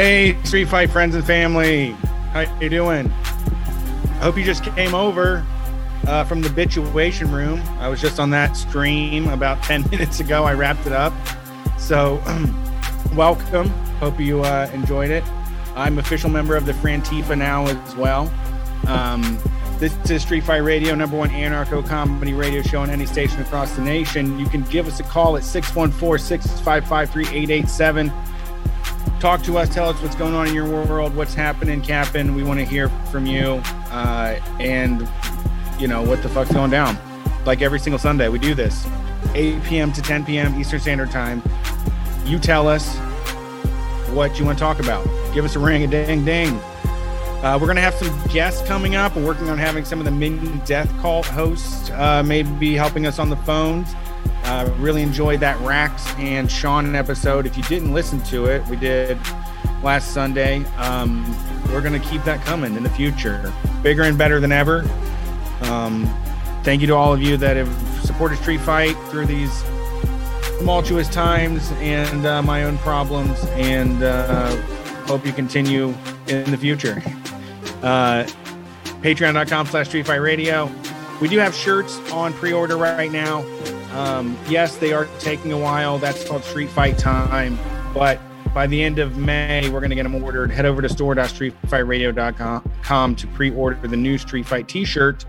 Hey, Street Fight friends and family. How you doing? I hope you just came over uh, from the Bitchuation Room. I was just on that stream about 10 minutes ago. I wrapped it up. So, welcome. Hope you uh, enjoyed it. I'm official member of the Frantifa now as well. Um, this is Street Fight Radio, number one anarcho comedy radio show on any station across the nation. You can give us a call at 614 655 3887 talk to us. Tell us what's going on in your world, what's happening, Captain. We want to hear from you, uh, and you know what the fuck's going down. Like every single Sunday, we do this, 8 p.m. to 10 p.m. Eastern Standard Time. You tell us what you want to talk about. Give us a ring, a ding, ding. Uh, we're gonna have some guests coming up. We're working on having some of the Minion Death Cult hosts uh, maybe helping us on the phones. Uh, really enjoyed that Rax and Sean episode. If you didn't listen to it, we did last Sunday. Um, we're going to keep that coming in the future, bigger and better than ever. Um, thank you to all of you that have supported Street Fight through these tumultuous times and uh, my own problems, and uh, hope you continue in the future. Uh, Patreon.com slash Street Fight Radio. We do have shirts on pre-order right now. Um, yes, they are taking a while. That's called Street Fight Time. But by the end of May, we're going to get them ordered. Head over to store.streetfightradio.com to pre-order the new Street Fight T-shirt.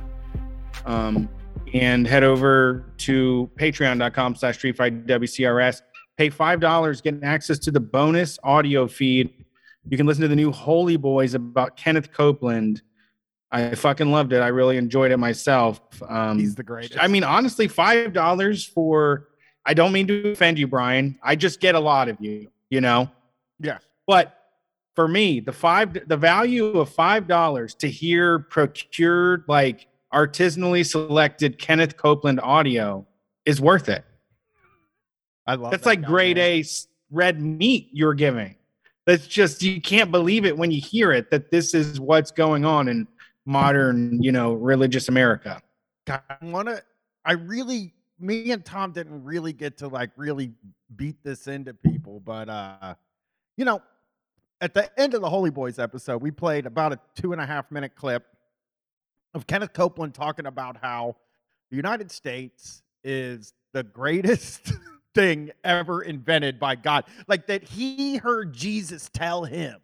Um, and head over to patreon.com slash street fight WCRS. Pay $5, get access to the bonus audio feed. You can listen to the new Holy Boys about Kenneth Copeland I fucking loved it. I really enjoyed it myself. Um, He's the greatest. I mean, honestly, five dollars for. I don't mean to offend you, Brian. I just get a lot of you. You know. Yeah. But for me, the five, the value of five dollars to hear procured like artisanally selected Kenneth Copeland audio is worth it. I love that's that like grade A red meat you're giving. That's just you can't believe it when you hear it that this is what's going on and modern, you know, religious America. God, I want to, I really, me and Tom didn't really get to like really beat this into people, but, uh, you know, at the end of the Holy Boys episode, we played about a two and a half minute clip of Kenneth Copeland talking about how the United States is the greatest thing ever invented by God. Like that he heard Jesus tell him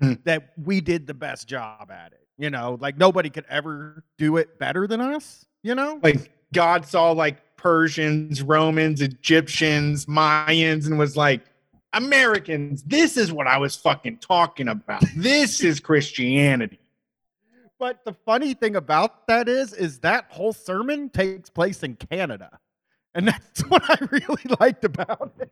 hmm. that we did the best job at it. You know, like nobody could ever do it better than us, you know? Like God saw like Persians, Romans, Egyptians, Mayans, and was like, Americans, this is what I was fucking talking about. This is Christianity. But the funny thing about that is, is that whole sermon takes place in Canada. And that's what I really liked about it.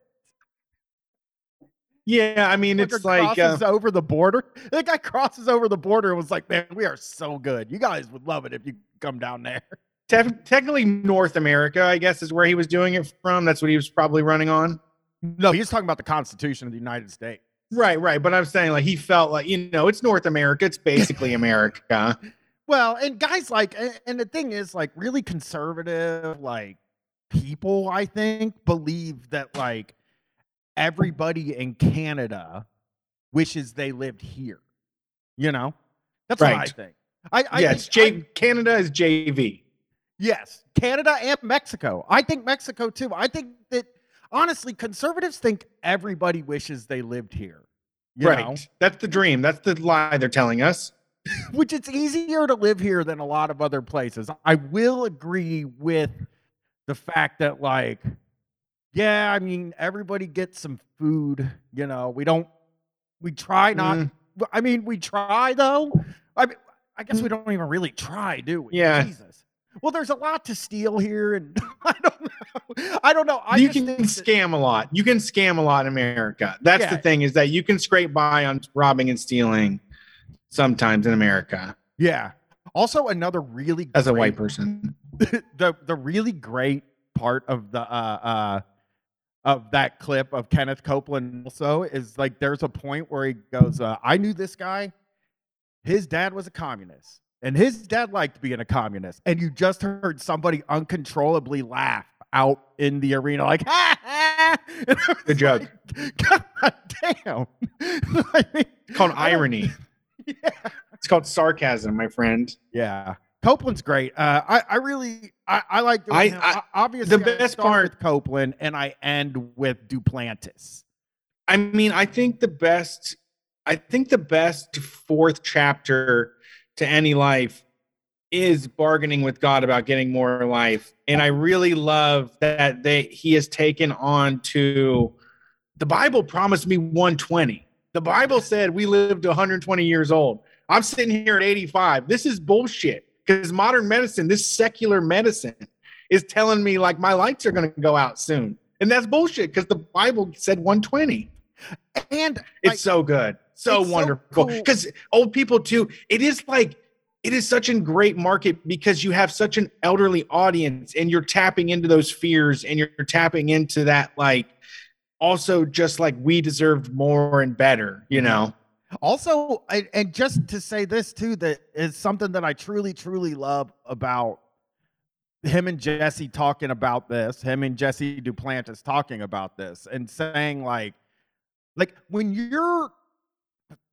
Yeah, I mean, it's like crosses uh, over the border. The guy crosses over the border and was like, "Man, we are so good. You guys would love it if you come down there." Te- technically, North America, I guess, is where he was doing it from. That's what he was probably running on. No, he was talking about the Constitution of the United States. Right, right. But I'm saying, like, he felt like, you know, it's North America. It's basically America. Well, and guys like, and the thing is, like, really conservative, like, people, I think, believe that, like, everybody in Canada wishes they lived here. You know, that's right. what I think. I, I yes, J- I, Canada is JV. Yes, Canada and Mexico. I think Mexico too. I think that honestly, conservatives think everybody wishes they lived here. right. Know? That's the dream. That's the lie they're telling us. Which it's easier to live here than a lot of other places. I will agree with the fact that like yeah, I mean, everybody gets some food. You know, we don't, we try not. Mm. I mean, we try though. I mean, I guess we mm. don't even really try, do we? Yeah. Jesus. Well, there's a lot to steal here, and I don't know. I don't know. I you can scam that, a lot. You can scam a lot in America. That's yeah. the thing is that you can scrape by on robbing and stealing sometimes in America. Yeah. Also, another really as a white person, the the really great part of the uh, uh, of that clip of Kenneth Copeland also is like there's a point where he goes, uh, I knew this guy. His dad was a communist, and his dad liked being a communist. And you just heard somebody uncontrollably laugh out in the arena, like, ha, ha. Good joke. like, God damn. I mean, It's called irony. yeah. It's called sarcasm, my friend. Yeah. Copeland's great. Uh, I, I really, I, I like I-. I- obviously the I best part- with Copeland and I end with Duplantis. I mean, I think the best, I think the best fourth chapter to any life is bargaining with God about getting more life. And I really love that they he has taken on to the Bible promised me 120. The Bible said we lived to 120 years old. I'm sitting here at 85. This is bullshit because modern medicine, this secular medicine, is telling me like my lights are going to go out soon. And that's bullshit because the Bible said 120. And It's like, so good. So it's so wonderful. cool. Because old people too, it is like it is such a great market because you have such an elderly audience and you're tapping into those fears and you're tapping into that like also just like we deserved more and better, you mm-hmm. know. Also, I, and just to say this too, that is something that I truly, truly love about him and Jesse talking about this, him and Jesse Duplantis talking about this, and saying like, like when you're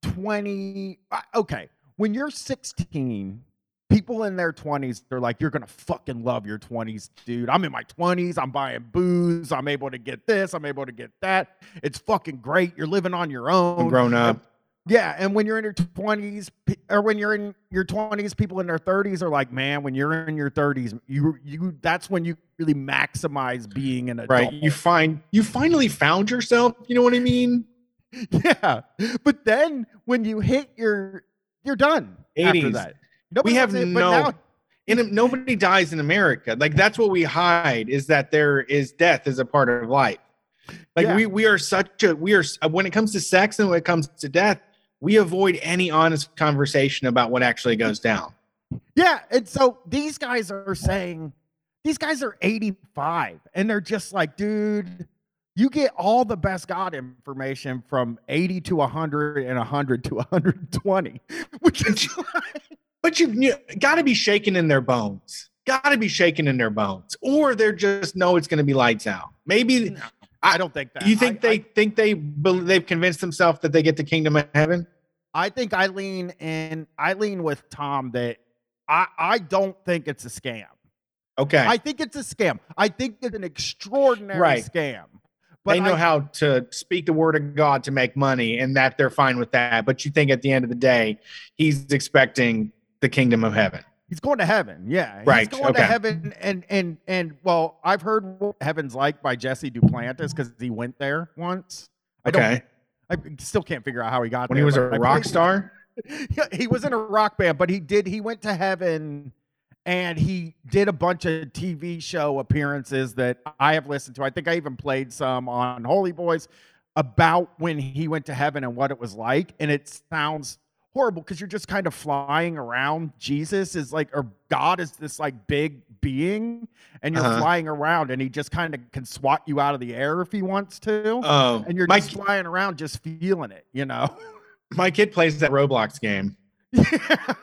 20, uh, okay, when you're 16, people in their 20s, they're like, you're gonna fucking love your 20s, dude. I'm in my 20s, I'm buying booze, I'm able to get this, I'm able to get that. It's fucking great. You're living on your own. grown up. Yeah, and when you're in your twenties, or when you're in your twenties, people in their thirties are like, man, when you're in your thirties, you you that's when you really maximize being an adult. Right. You find you finally found yourself. You know what I mean? yeah, but then when you hit your, you're done. After 80s. that, Nobody We have it, no- now- and nobody dies in America. Like that's what we hide is that there is death as a part of life. Like Yeah. we we are such a we are when it comes to sex and when it comes to death, we avoid any honest conversation about what actually goes down. Yeah, and so these guys are saying these guys are 85 and they're just like, dude, you get all the best God information from 80 to 100 and 100 to 120, which is like, But you, you got to be shaking in their bones. Got to be shaking in their bones, or they're just know it's going to be lights out. Maybe No, I don't think that. you think I- they think they they've convinced themselves that they get the kingdom of heaven. I, think I lean in. I lean with Tom that I I don't think it's a scam. Okay, I think it's a scam. I think it's an extraordinary Right. scam. they know I- how to speak the word of God to make money, and that they're fine with that. But you think at the end of the day, he's expecting the kingdom of heaven. He's going to heaven. Yeah. Right, He's going to heaven. And, and, and, well, I've heard what heaven's like by Jesse Duplantis because he went there once. I Okay, I still can't figure out how he got when there. he was a rock star. Yeah, he was in a rock band, but he did, he went to heaven and he did a bunch of TV show appearances that I have listened to. I think I even played some on Holy Boys about when he went to heaven and what it was like. And it sounds horrible because you're just kind of flying around. Jesus is like, or God is this like big being, and you're Uh-huh. flying around, and he just kind of can swat you out of the air if he wants to. Oh, and you're just flying around, just feeling it, you know? my kid plays that Roblox game. Yeah.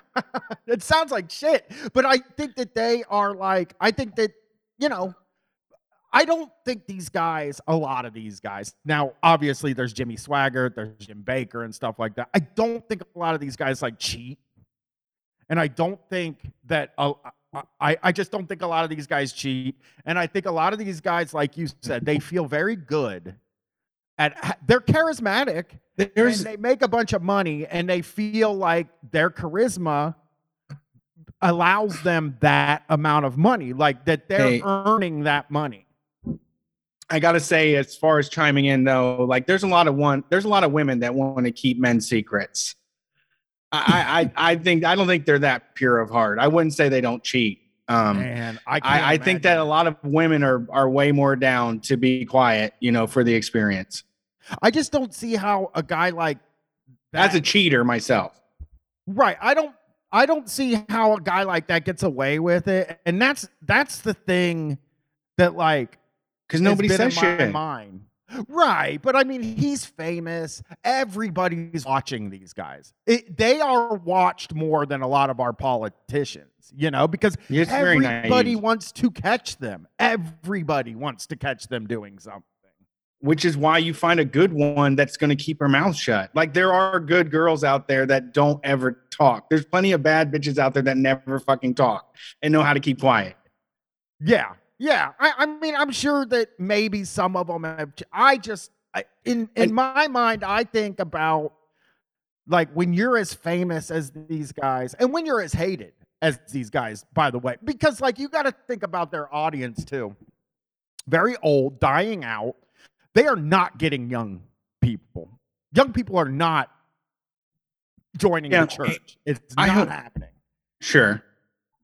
it sounds like shit, but I think that they are like, I think that, you know, I don't think these guys, a lot of these guys, now obviously there's Jimmy Swaggart, there's Jim Bakker and stuff like that. I don't think a lot of these guys like cheat. And I don't think that, uh, I, I just don't think a lot of these guys cheat. And I think a lot of these guys, like you said, they feel very good at, they're charismatic There's and they make a bunch of money and they feel like their charisma allows them that amount of money like that they're Hey. earning that money I gotta say, as far as chiming in though, like there's a lot of one, there's a lot of women that want to keep men's secrets. I, I, I think I don't think they're that pure of heart. I wouldn't say they don't cheat. Um, and i I, I think that a lot of women are are way more down to be quiet, you know, for the experience. i just don't see how a guy like that As a cheater myself, right i don't i don't see how a guy like that gets away with it and that's that's the thing that like because nobody says shit. mind. Right, but I mean, he's famous. Everybody's watching these guys. It, they are watched more than a lot of our politicians, you know, because It's everybody wants to catch them. everybody wants to catch them doing something. which is why you find a good one that's going to keep her mouth shut. Like there are good girls out there that don't ever talk. There's plenty of bad bitches out there that never fucking talk and know how to keep quiet. Yeah, yeah. I, I mean, I'm sure that maybe some of them have. I just, I, in in my mind, I think about like when you're as famous as these guys, and when you're as hated as these guys. By the way, because like you got to think about their audience too. Very old, dying out. They are not getting young people. Young people are not joining Yeah, the church. It's not hope- happening. Sure.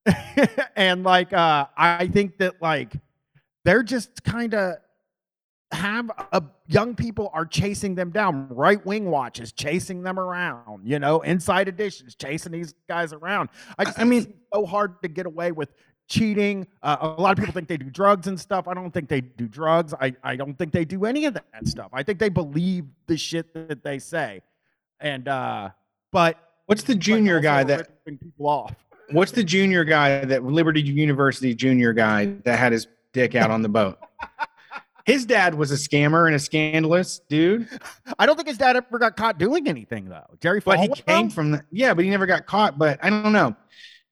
and like uh I think that like they're just kind of have a young people are chasing them down. Right wing watches chasing them around. You know, inside editions chasing these guys around. I, just I mean- it's so hard to get away with cheating. Uh, a lot of people think they do drugs and stuff. I don't think they do drugs. I I don't think they do any of that stuff. I think they believe the shit that they say. And uh but What's the junior guy that people off. What's the junior guy that Liberty University junior guy that had his dick out on the boat? His dad was a scammer and a scandalous dude, I don't think his dad ever got caught doing anything though. Jerry but he came from the yeah, but he never got caught. But I don't know.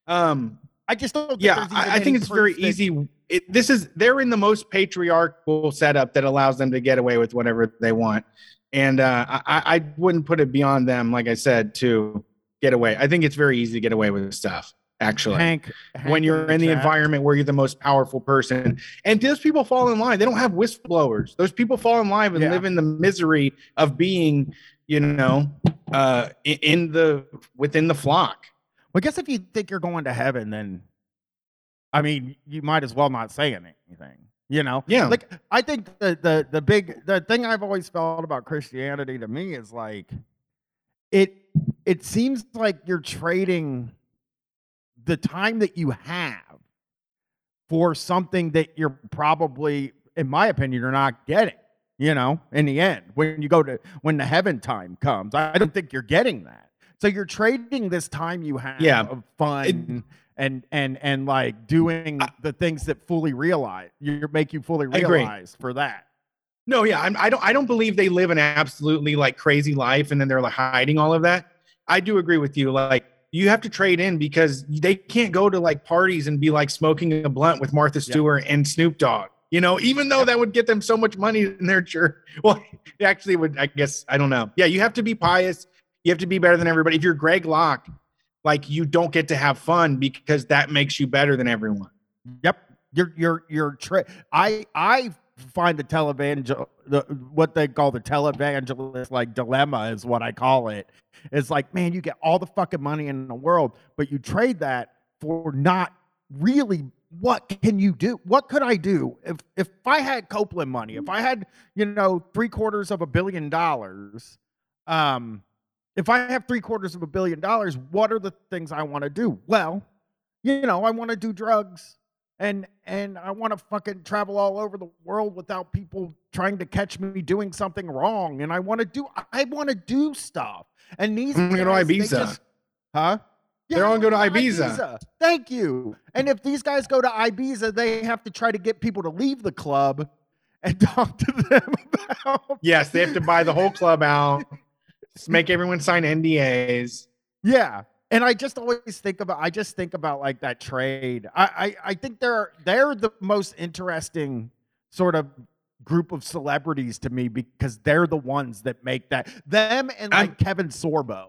Um, I just don't. Think yeah, I, I think it's very that- easy. It, this is they're in the most patriarchal setup that allows them to get away with whatever they want, and uh, I I wouldn't put it beyond them, like I said, to get away. I think it's very easy to get away with stuff. Actually, Hank, Hank when you're in the chat. environment where you're the most powerful person. And those people fall in line. They don't have whistleblowers. Those people fall in line and Yeah. live in the misery of being, you know, uh, in the within the flock. Well, I guess if you think you're going to heaven, then I mean, you might as well not say anything. You know? Yeah. Like I think the the the big the thing I've always felt about Christianity to me is like it it seems like you're trading the time that you have for something that you're probably in my opinion you're not getting you know in the end when you go to when the heaven time comes i I don't think you're getting that so you're trading this time you have Yeah. of fun and and and like doing the things that fully realize you make you fully realize for that No, yeah, I'm, I don't. I don't believe they live an absolutely like crazy life, and then they're like hiding all of that. I do agree with you. Like you have to trade in because they can't go to like parties and be like smoking a blunt with Martha Yeah. Stewart and Snoop Dogg. You know, even though that would get them so much money in their church. Well, it actually would. I guess I don't know. Yeah, you have to be pious. You have to be better than everybody. If you're Greg Locke, like you don't get to have fun because that makes you better than everyone. Yep. You're you're you're tra- I I find the televangel the what they call the televangelist like dilemma is what I call it. It's like, man, you get all the fucking money in the world, but you trade that for not really what can you do? What could I do if if I had Copeland money, if I had, you know, three quarters of a billion dollars, um, if I have three quarters of a billion dollars, what are the things I want to do? Well, you know, I want to do drugs and and I want to fucking travel all over the world without people trying to catch me doing something wrong. And I want to do I want to do stuff. And these I'm gonna go to Ibiza. just- huh? They're I all go wanna to Ibiza. Thank you. And if these guys go to Ibiza, they have to try to get people to leave the club and talk to them about Yes, they have to buy the whole club out, just make everyone sign NDAs. Yeah. And I just always think about I just think about like that trade. I I, I think they're they're the most interesting sort of group of celebrities to me because they're the ones that make that them and I'm- like Kevin Sorbo.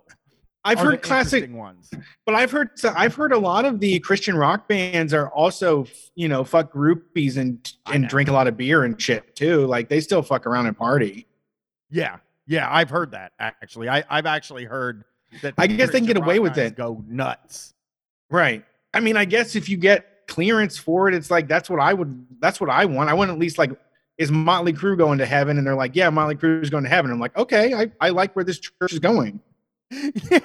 I've heard classic, ones. but I've heard so I've heard a lot of the Christian rock bands are also you know fuck groupies and and drink a lot of beer and shit too. Like they still fuck around and party. Yeah. Yeah, I've heard that actually. I, I've actually heard that I guess they can get away with it. Go nuts. Right. I mean, I guess if you get clearance for it, it's like that's what I would. That's what I want. I want at least like. Is Motley Crue going to heaven? And they're like, yeah, Motley Crue is going to heaven. I'm like, okay, I, I like where this church is going. yeah.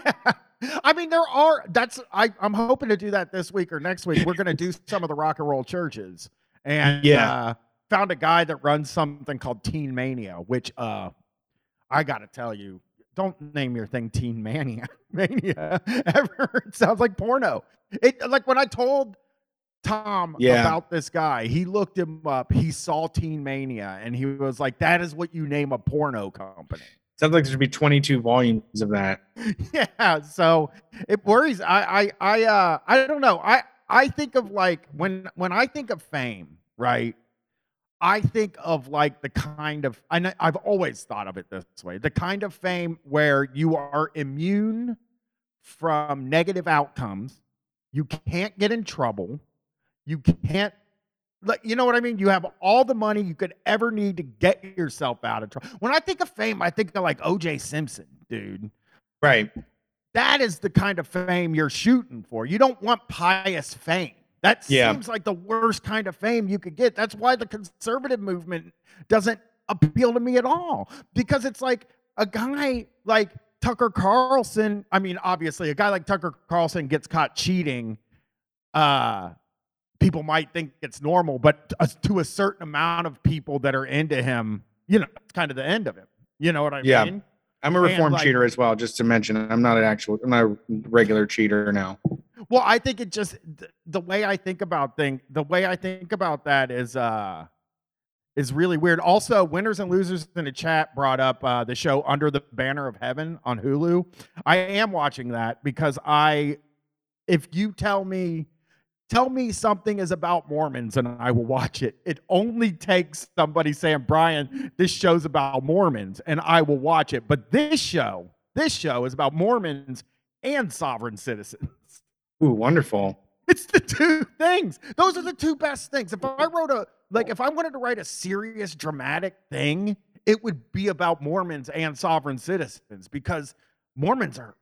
I mean, there are. That's. I. I'm hoping to do that this week or next week. We're going to do some of the rock and roll churches, and Yeah. uh, found a guy that runs something called Teen Mania, which uh, I got to tell you, don't name your thing Teen Mania. Mania ever? It sounds like porno. It like when I told Tom Yeah. about this guy. He looked him up. He saw Teen Mania, and he was like, "That is what you name a porno company." Sounds like there should be 22 volumes of that. yeah so it worries i i i uh i don't know i i think of like when when i think of fame right i think of like the kind of i i've always thought of it this way the kind of fame where you are immune from negative outcomes you can't get in trouble you can't like you know what I mean? You have all the money you could ever need to get yourself out of trouble. When I think of fame, I think of like OJ Simpson, dude. Right. That is the kind of fame you're shooting for. You don't want pious fame. That Yeah. seems like the worst kind of fame you could get. That's why the conservative movement doesn't appeal to me at all. Because it's like a guy like Tucker Carlson. I mean, obviously, a guy like Tucker Carlson gets caught cheating. Uh, people might think it's normal, but uh, to a certain amount of people that are into him, you know, it's kind of the end of him. You know what I Yeah. mean? I'm a And, reformed like- cheater as well, just to mention. I'm not an actual, I'm not a regular cheater now. Well, I think it just the way I think about thing, the way I think about that is uh is really weird. Also, winners and losers in the chat brought up uh, the show Under the Banner of Heaven on Hulu. I am watching that because I, if you tell me, tell me something is about Mormons and I will watch it. It only takes somebody saying, Brian, this show's about Mormons and I will watch it. But this show, this show is about Mormons and sovereign citizens. Ooh, wonderful. It's the two things. Those are the two best things. If I wrote a like if I wanted to write a serious dramatic thing, it would be about Mormons and sovereign citizens because Mormons are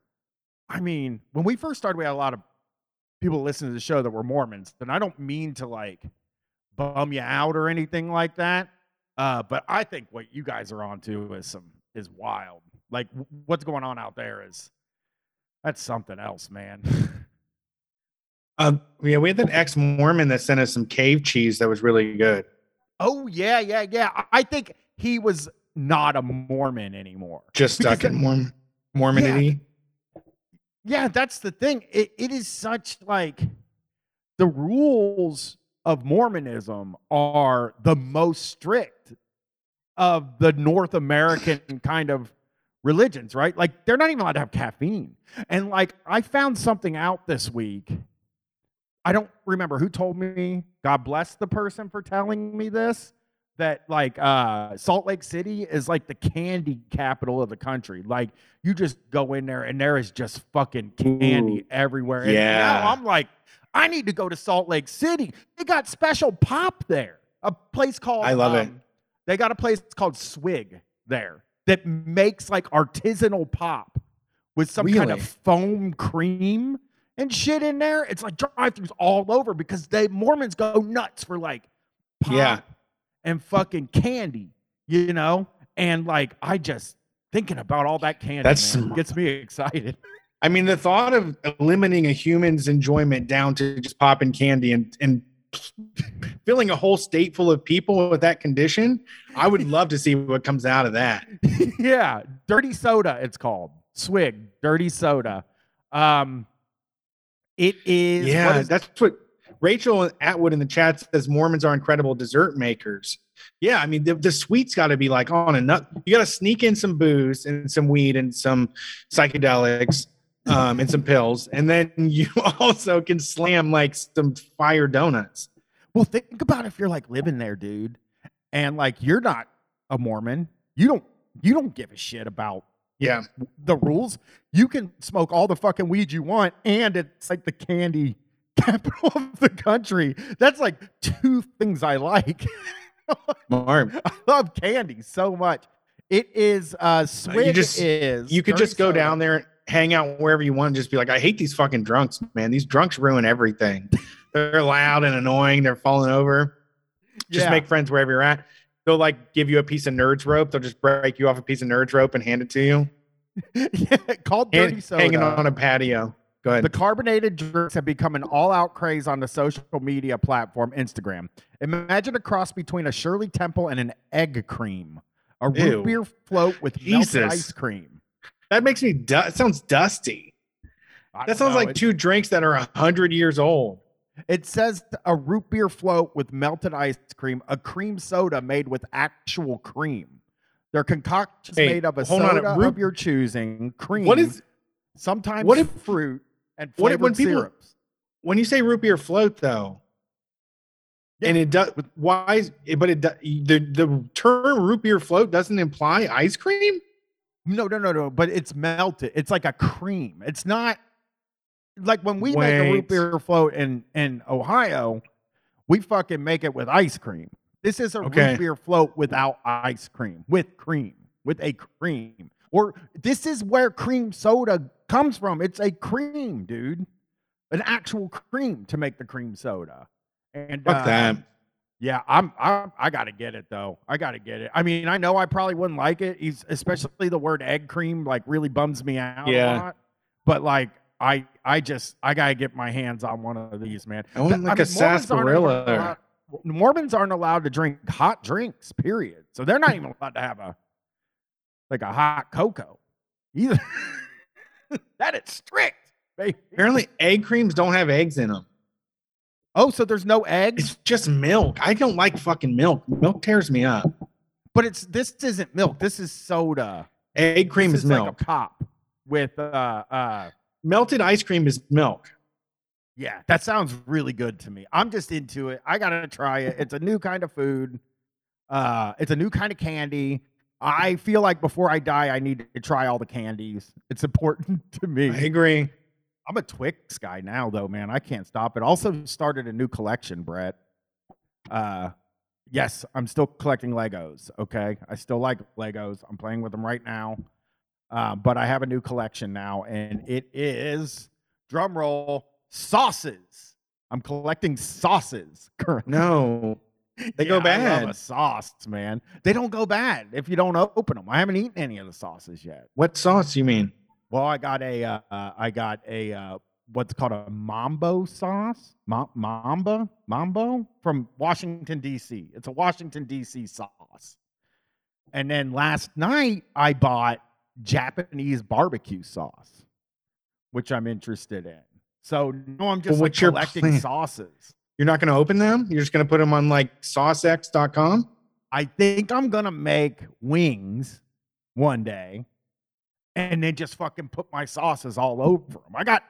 I mean, when we first started we had a lot of people listen to the show that were Mormons, and I don't mean to like bum you out or anything like that. Uh, but I think what you guys are onto is some is wild. Like w- what's going on out there is that's something else, man. Um, yeah, we had an ex Mormon that sent us some cave cheese that was really good. Oh yeah, yeah, yeah. I- think he was not a Mormon anymore. Just stuck in Mormon, Mormonity. Yeah, that's the thing. It, it is such like the rules of Mormonism are the most strict of the North American kind of religions, right? Like they're not even allowed to have caffeine. And like I found something out this week. I don't remember who told me. God bless the person for telling me this. That like uh Salt Lake City is like the candy capital of the country. Like you just go in there and there is just fucking candy Ooh, everywhere. And yeah. I'm like, I need to go to Salt Lake City. They got special pop there. A place called I love it. um, They got a place called Swig there that makes like artisanal pop with some kind of foam cream and shit in there. It's like drive-throughs all over because they Mormons go nuts for like pop Yeah. And fucking candy, you know? And like I just thinking about all that candy That's man, gets me excited. I mean, the thought of limiting a human's enjoyment down to just popping candy and, and filling a whole state full of people with that condition, I would love to see what comes out of that. yeah, dirty soda it's called. Swig, dirty soda. Um it is Yeah, is- that's what Rachel Atwood in the chat says Mormons are incredible dessert makers. Yeah, I mean, the, the sweet's got to be like on a nut. You got to sneak in some booze and some weed and some psychedelics um, and some pills. And then you also can slam like some fire donuts. Well, think about if you're like living there, dude, and like you're not a Mormon. You don't you don't give a shit about Yeah. the rules. You can smoke all the fucking weed you want, and it's like the candy capital of the country. That's like two things I like. Mark, I love candy so much. It is uh Swig just- is you could just go down there, and hang out wherever you want, and just be like, I hate these fucking drunks, man. These drunks ruin everything. They're loud and annoying. They're falling over. Just Yeah. make friends wherever you're at. They'll like give you a piece of nerds rope. They'll just break you off a piece of nerds rope and hand it to you. yeah, called dirty soda. hanging on a patio. Go ahead. The carbonated drinks have become an all-out craze on the social media platform Instagram. Imagine a cross between a Shirley Temple and an egg cream, a root Ew. beer float with melted Jesus. ice cream. that makes me. Du- it sounds dusty. That sounds know, like it- two drinks that are a hundred years old. It says a root beer float with melted ice cream, a cream soda made with actual cream. Their concoctions Hey, made of a hold on, soda root- of your choosing, cream, What is sometimes what if- fruit, and flavored when people- syrups. when you say root beer float though? And it does. Why? Is, but it the the term root beer float doesn't imply ice cream. No, no, no, no. But it's melted. It's like a cream. It's not like when we make a root beer float in in Ohio, we fucking make it with ice cream. This is a Okay. root beer float without ice cream, with cream, with a cream. Or this is where cream soda comes from. It's a cream, dude. An actual cream to make the cream soda. And Fuck uh, that. yeah, I'm, I'm I gotta get it though. I gotta get it. I mean, I know I probably wouldn't like it. He's especially the word egg cream like really bums me out Yeah. a lot. But like I I just I gotta get my hands on one of these, man. I want like a Mormons aren't sarsaparilla. allowed- Mormons aren't allowed to drink hot drinks, period. So they're not even allowed to have a like a hot cocoa either. that is strict, baby. Apparently, egg creams don't have eggs in them. Oh, so there's no eggs? It's just milk. I don't like fucking milk. Milk tears me up. But it's this isn't milk. This is soda. Egg cream This is, milk. like a pop with uh uh Melted ice cream is milk. yeah, that sounds really good to me. I'm just into it. I gotta try it. It's a new kind of food. Uh it's a new kind of candy. I feel like before I die, I need to try all the candies. It's important to me. I agree. I'm a Twix guy now, though, man. I can't stop it. Also started a new collection, Brett. Uh, yes, I'm still collecting Legos. Okay, I still like Legos. I'm playing with them right now. Uh, but I have a new collection now, and it is drum roll sauces. I'm collecting sauces currently. No, they go Yeah, I love bad. a sauce, man. They don't go bad if you don't open them. I haven't eaten any of the sauces yet. What sauce you mean? Well, I got a, uh, uh, I got a, uh, what's called a mambo sauce, Ma- mamba, mambo from Washington D.C. It's a Washington D.C. sauce. And then last night I bought Japanese barbecue sauce, which I'm interested in. So no, I'm just Well, like collecting sauces. You're not going to open them? You're just going to put them on like saucex.com? I think I'm gonna make wings one day, and then just fucking put my sauces all over them. I got,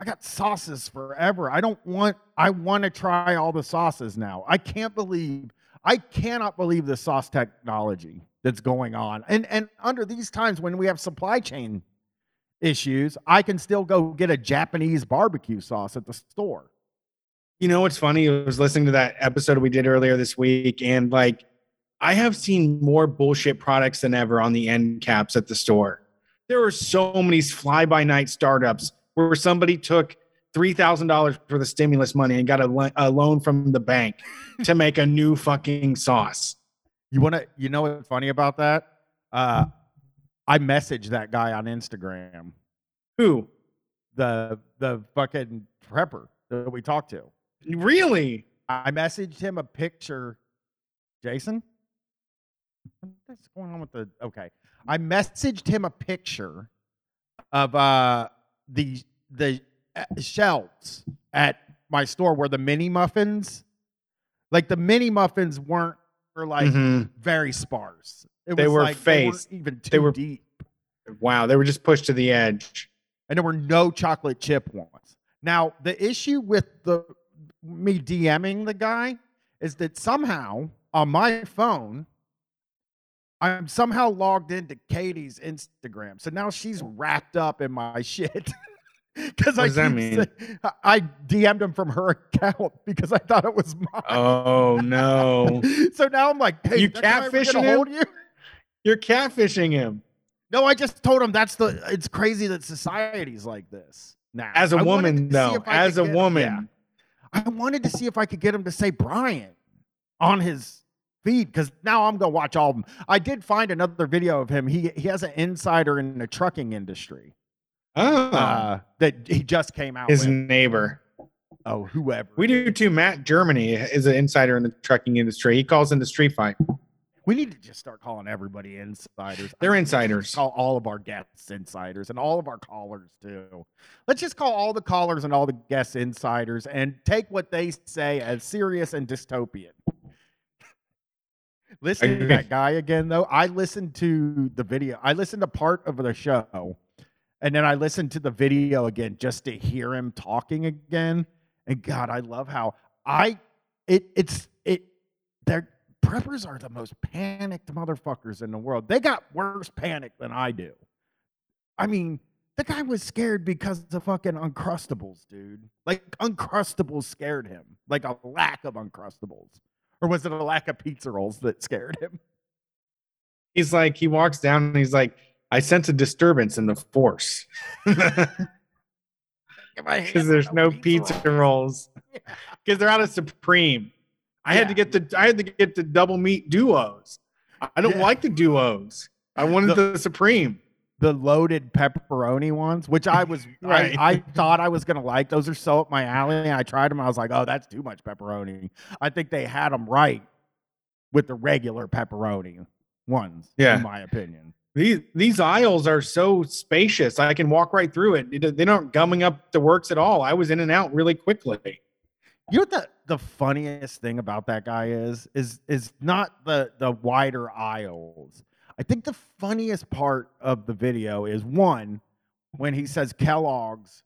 I got sauces forever. I don't want. I want to try all the sauces now. I can't believe. I cannot believe the sauce technology that's going on, and and under these times when we have supply chain issues, I can still go get a Japanese barbecue sauce at the store. You know what's funny? I was listening to that episode we did earlier this week, and like I have seen more bullshit products than ever on the end caps at the store. There are so many fly by night startups where somebody took three thousand dollars for the stimulus money and got a, a loan from the bank to make a new fucking sauce. You want to, you know what's funny about that? Uh, I messaged that guy on Instagram, Who the the fucking prepper that we talked to. Really? I messaged him a picture. Jason, what's going on with the? Okay, I messaged him a picture of uh the the uh, shelves at my store where the mini muffins, like the mini muffins weren't were like Mhm. very sparse. It They was were like they weren't faced. even too They were- deep, Wow, they were just pushed to the edge. and there were no chocolate chip ones. Now the issue with the me DMing the guy is that somehow on my phone, I'm somehow logged into Katie's Instagram. So now she's wrapped up in my shit. Because I that mean? say- I- DM'd him from her account because I thought it was mine. Oh no. so now I'm like, hey, You next time we're catfishing him? you? You're catfishing him. No, I just told him that's the. It's crazy that society's like this now. As a I woman, though. As a woman. I wanted to see if I could get him to say Brian on his feed because now I'm gonna watch all of them. I did find another video of him. He he has an insider in the trucking industry Oh, uh, that he just came out. his with. neighbor. Oh, whoever. We do too. Matt Germany is an insider in the trucking industry. He calls in the Street Fight. We need to just start calling everybody insiders. They're insiders. Call all of our guests insiders and all of our callers too. Let's just call all the callers and all the guests insiders and take what they say as serious and dystopian. Listen to that guy again, though. I listened to the video. I listened to part of the show, and then I listened to the video again just to hear him talking again. And God, I love how I it it's it. They're preppers are the most panicked motherfuckers in the world. They got worse panic than I do. I mean, the guy was scared because of fucking Uncrustables, dude. Like Uncrustables scared him, like a lack of Uncrustables. Or was it a lack of pizza rolls that scared him? He's like, he walks down and he's like, I sense a disturbance in the force. Because there's no pizza rolls. Because they're out of Supreme. I had to get the I had to get the double meat duos. I don't Yeah. like the duos. I wanted The- the Supreme. The loaded pepperoni ones, which I was, Right. I, I thought I was gonna like. Those are so up my alley. I tried them. I was like, oh, that's too much pepperoni. I think they had them right with the regular pepperoni ones. Yeah. in my opinion. These these aisles are so spacious. I can walk right through it. They aren't gumming up the works at all. I was in and out really quickly. You know what the, the funniest thing about that guy is? Is is not the the wider aisles. I think the funniest part of the video is one when he says Kellogg's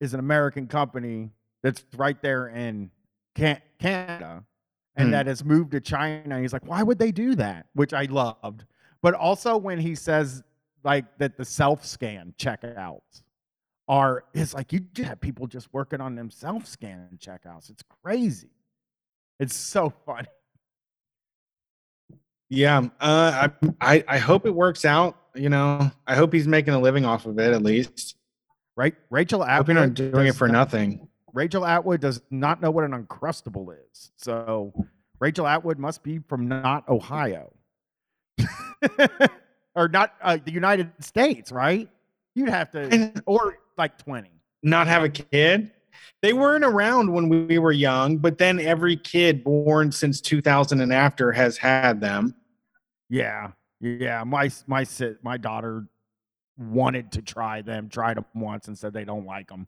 is an American company that's right there in Can- Canada and Hmm. that has moved to China. He's like, why would they do that? Which I loved. But also when he says like that the self scan checkouts are it's like you just have people just working on themselves scanning checkouts. It's crazy. It's so funny. Yeah, uh, I, I I hope it works out. You know, I hope he's making a living off of it at least. Right? Rachel I hope you're Atwood not doing it for not- nothing. Rachel Atwood does not know what an uncrustable is. So Rachel Atwood must be from not Ohio. or not uh, the United States, right? You'd have to or like 20. not have a kid. They weren't around when we were young, but then every kid born since 2000 and after has had them. Yeah. Yeah, my my my daughter wanted to try them, tried them once and said they don't like them.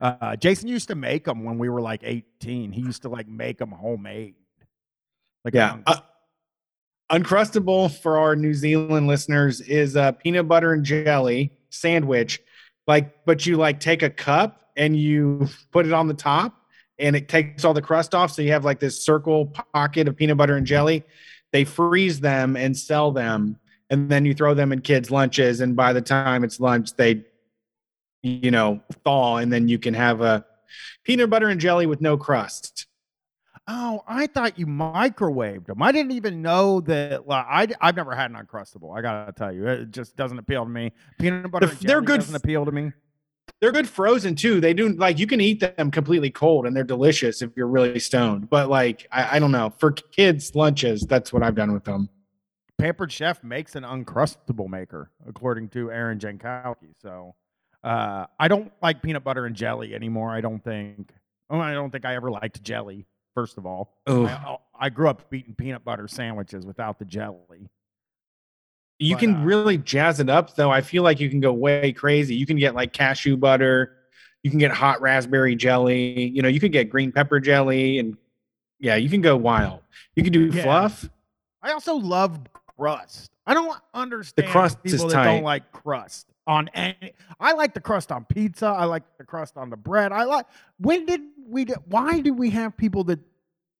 Uh, Jason used to make them when we were like 18. He used to like make them homemade. Like Yeah. um, Uh, Uncrustable for our New Zealand listeners is a peanut butter and jelly sandwich. Like, but you like take a cup and you put it on the top and it takes all the crust off. So you have like this circle pocket of peanut butter and jelly. They freeze them and sell them. And then you throw them in kids' lunches. And by the time it's lunch, they, you know, thaw. And then you can have a peanut butter and jelly with no crust. Oh, I thought you microwaved them. I didn't even know that. Like, I, I've never had an uncrustable. I gotta tell you, it just doesn't appeal to me. Peanut butter, they're good Doesn't appeal to me. they're good frozen too. They do like you can eat them completely cold and they're delicious if you're really stoned. But like I, I don't know for kids lunches, that's what I've done with them. Pampered Chef makes an uncrustable maker, according to Aaron Jankowski. So uh, I don't like peanut butter and jelly anymore. I don't think. Oh, I don't think I ever liked jelly. First of all, Oh, I, I grew up eating peanut butter sandwiches without the jelly. you but, can uh, really jazz it up though. I feel like you can go way crazy. You can get like cashew butter, you can get hot raspberry jelly. You know, you could get green pepper jelly, and yeah, you can go wild. You can do Yeah. fluff. I also love crust. I don't understand the crust is people that tight. don't like crust on any. I like the crust on pizza. I like the crust on the bread. I like. When did we? Why do we have people that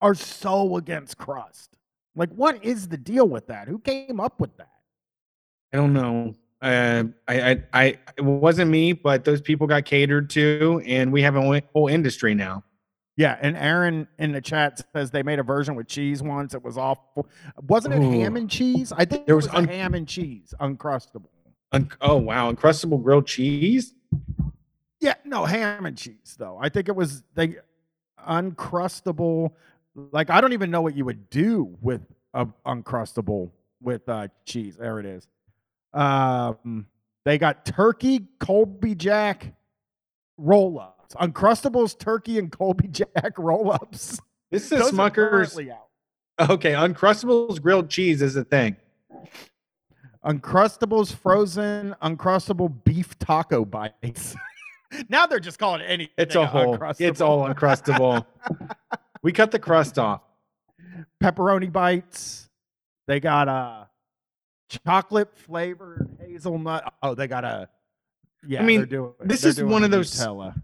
are so against crust? Like, what is the deal with that? Who came up with that? I don't know. Uh, I, I, I, it wasn't me, but those people got catered to, and we have a whole- industry now. Yeah, and Aaron in the chat says they made a version with cheese once. It was awful. Wasn't it ham and cheese? I think There was was, un- ham and cheese, uncrustable. Un- oh wow, uncrustable grilled cheese. Yeah, no ham and cheese though. I think it was they uncrustable. Like I don't even know what you would do with a uncrustable with uh, cheese. There it is. Um, they got turkey Colby Jack roll ups, uncrustables turkey and Colby Jack roll ups. This is Smucker's. Okay, Uncrustables grilled cheese is a thing. Uncrustables frozen uncrustable beef taco bites. now they're just calling it anything. It's a whole. It's all Uncrustable. we cut the crust off. pepperoni bites. They got a chocolate flavored hazelnut. Oh, they got a. Yeah, I mean, they're doing, this is one of those- Nutella.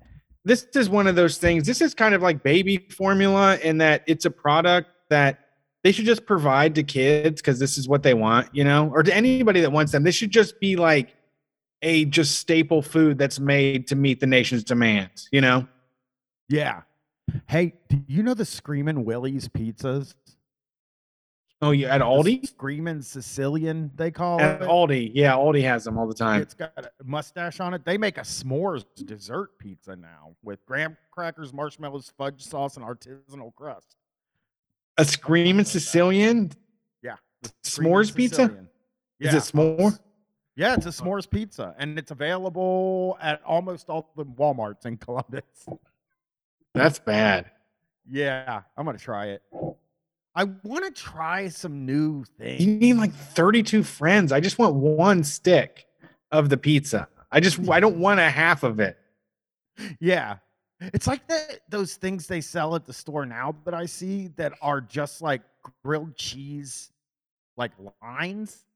This is one of those things. This is kind of like baby formula in that it's a product that they should just provide to kids because this is what they want, you know, or to anybody that wants them. This should just be like a just staple food that's made to meet the nation's demands, you know? Yeah. Hey, do you know the Screaming Willie's pizzas? Oh, yeah, at Aldi? Screaming Sicilian, they call At it. Aldi. Yeah, Aldi has them all the time. It's got a mustache on it. They make a s'mores dessert pizza now with graham crackers, marshmallows, fudge sauce, and artisanal crust. A screaming Sicilian? Yeah. S'mores pizza? Sicilian. Is it s'more? Yeah, it's a s'mores pizza, and it's available at almost all the WalMarts in Columbus. That's bad. Yeah, I'm gonna try it. I want to try some new things. You need like 32 friends. I just want one stick of the pizza. I just I don't want a half of it. Yeah. It's like the, those things they sell at the store now that I see that are just like grilled cheese, like lines.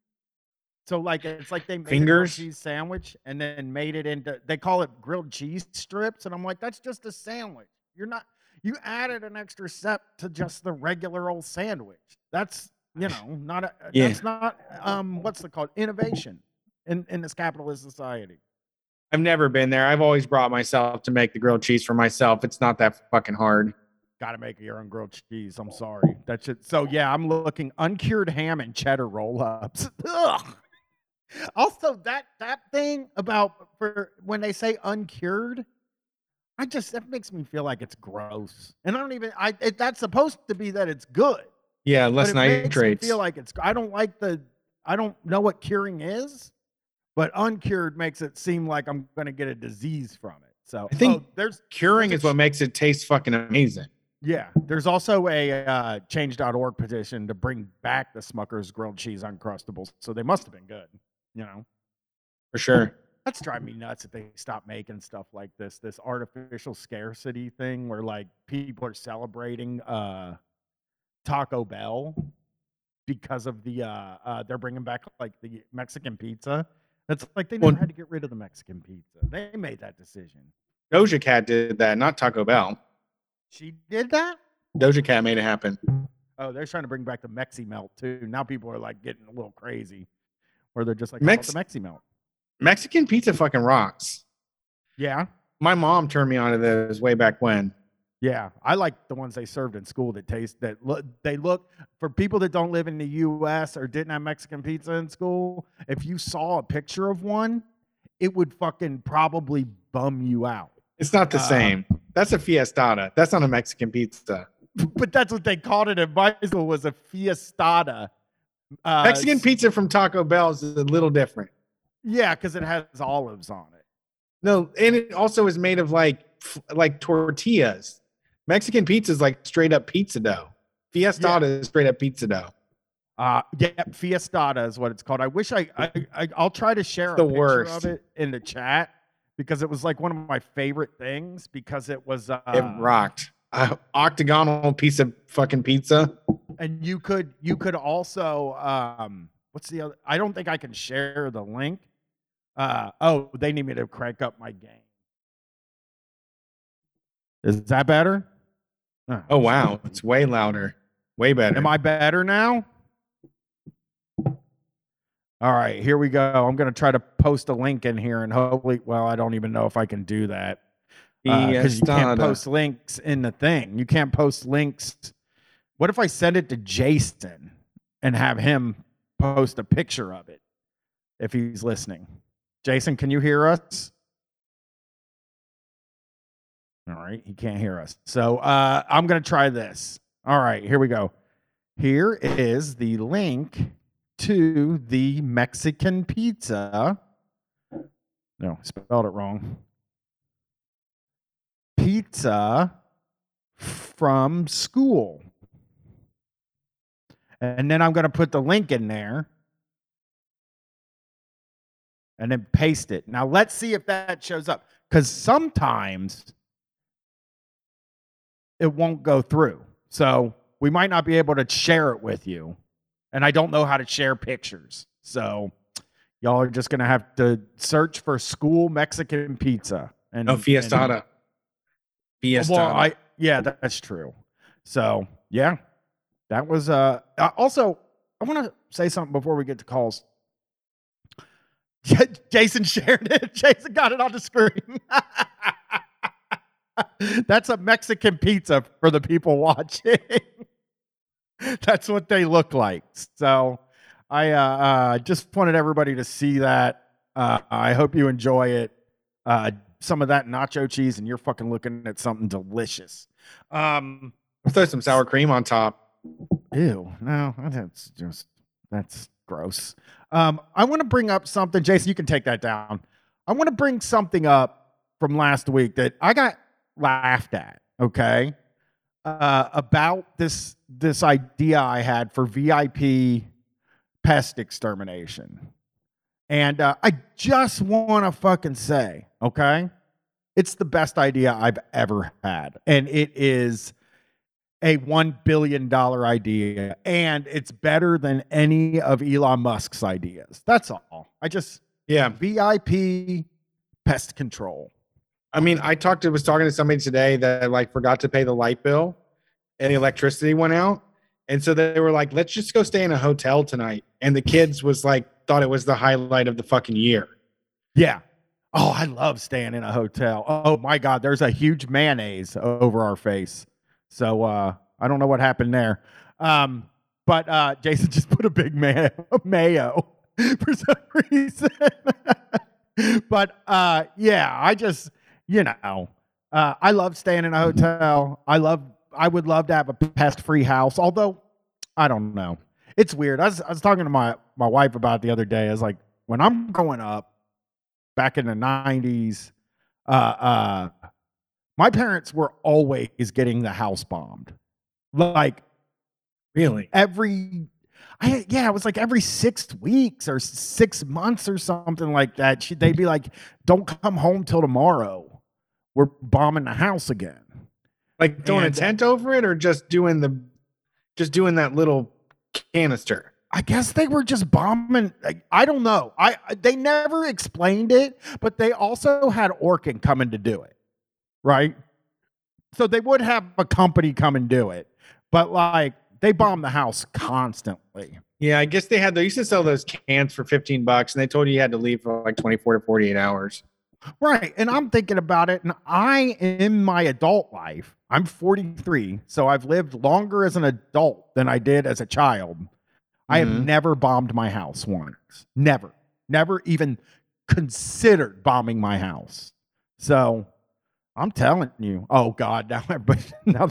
So like it's like they made a Fingers? cheese sandwich and then made it into they call it grilled cheese strips, and I'm like, that's just a sandwich. You're not you added an extra step to just the regular old sandwich. That's you know not a Yeah. that's not um what's it called innovation in in this capitalist society. I've never been there. I've always brought myself to make the grilled cheese for myself. It's not that fucking hard. Got to make your own grilled cheese. I'm sorry. That should. So yeah, I'm looking uncured ham and cheddar roll ups. Ugh. Also, that that thing about for when they say uncured, I just that makes me feel like it's gross. And I don't even. I it, that's supposed to be that it's good. Yeah, less it makes me nitrates. feel like it's. I don't like the. I don't know what curing is, but uncured makes it seem like I'm going to get a disease from it. So I think oh, there's Curing there's is what makes it taste fucking amazing. yeah, there's also a uh, change.org petition to bring back the Smucker's grilled cheese uncrustables. So they must have been good. You know, For sure. That's driving me nuts if they stop making stuff like this. This artificial scarcity thing where like people are celebrating uh, Taco Bell because of the uh, uh, they're bringing back like the Mexican pizza. That's like they never Well- had to get rid of the Mexican pizza. They made that decision. Doja Cat did that, not Taco Bell. She did that. Doja Cat made it happen. Oh, they're trying to bring back the Mexi Melt too. Now people are like getting a little crazy, where they're just like Mex- the Mexi Melt. Mexican pizza fucking rocks. Yeah, My mom turned me on to those way back when. yeah. I like the ones they served in school that taste that look. They look for people that don't live in the U.S. or didn't have Mexican pizza in school. If you saw a picture of one, it would fucking probably bum you out. It's not the Uh, same. That's a fiestada. That's not a Mexican pizza. But that's what they called it in my school was a fiestada. Uh, Mexican pizza from Taco Bell is a little different. Yeah, because it has olives on it. No, and it also is made of like like tortillas. Mexican pizza is like straight up pizza dough. Fiestada is straight up pizza dough. Uh, yeah, Fiestada is what it's called. I wish I, I, I I'll try to share the a worst. of it in the chat because it was like one of my favorite things because it was uh, it rocked. A octagonal piece of fucking pizza. and you could you could also um what's the other I don't think I can share the link. Uh oh, they need me to crank up my game. Is that better? Oh wow, it's way louder, way better. Am I better now? All right, here we go. I'm going to try to post a link in here and hopefully, well, I don't even know if I can do that because you can't post links in the thing. You can't post links. What if I send it to Jason and have him post a picture of it if he's listening? Jason, can you hear us? All right, he can't hear us. So uh, I'm going to try this. All right, here we go. Here is the link to the Mexican pizza. No, spelled it wrong. Pizza from school. And then I'm going to put the link in there and then paste it. Now let's see if that shows up because sometimes it won't go through. So we might not be able to share it with you. And I don't know how to share pictures. So y'all are just going to have to search for school Mexican pizza. And, Oh, and- Fiestada. Fiestada. well, I yeah, that's true. So yeah, that was uh. uh, Also, I want to say something before we get to calls. Jason shared it. Jason got it on the screen. That's a Mexican pizza for the people watching. That's what they look like. So I uh, uh, just wanted everybody to see that. Uh, I hope you enjoy it. Uh, some of that nacho cheese, and you're fucking looking at something delicious. Um, throw some sour cream on top. ew, no, that's just that's gross. Um, I want to bring up something, Jason. You can take that down. I want to bring something up from last week that I got laughed at. Okay, uh, about this this idea I had for VIP pest extermination. And uh, I just want to fucking say, okay, it's the best idea I've ever had. And it is a $1 billion idea. And it's better than any of Elon Musk's ideas. That's all. I just, Yeah. VIP pest control. I mean, I talked to was talking to somebody today that like forgot to pay the light bill and the electricity went out. And so they were like, let's just go stay in a hotel tonight. And the kids was like, thought it was the highlight of the fucking year. Yeah. Oh, I love staying in a hotel. Oh my God, there's a huge mayonnaise over our face. So uh I don't know what happened there. Um, but uh Jason just put a big mayo mayo for some reason. but uh yeah, I just you know, uh I love staying in a hotel. I love I would love to have a pest free house, although I don't know. It's weird. I was, I was talking to my, my wife about the other day. I was like, when I'm growing up back in the 90s, uh, uh, my parents were always getting the house bombed. Like Really? every, I, yeah, it was like every six weeks or six months or something like that. She, they'd be like, don't come home till tomorrow. We're bombing the house again. Like throwing a tent over it or just doing the just doing that little canister? I guess they were just bombing. like, I don't know. I I- they never explained it, but they also had Orkin coming to do it, right? So they would have a company come and do it, but like they bomb the house constantly. Yeah, I guess they had they used to sell those cans for 15 bucks and they told you you had to leave for like 24 to 48 hours. Right. And I'm thinking about it. And I, in my adult life, I'm 43. So I've lived longer as an adult than I did as a child. I have Mhm. never bombed my house once. Never. Never even considered bombing my house. So I'm telling you. Oh, God. Now, everybody, now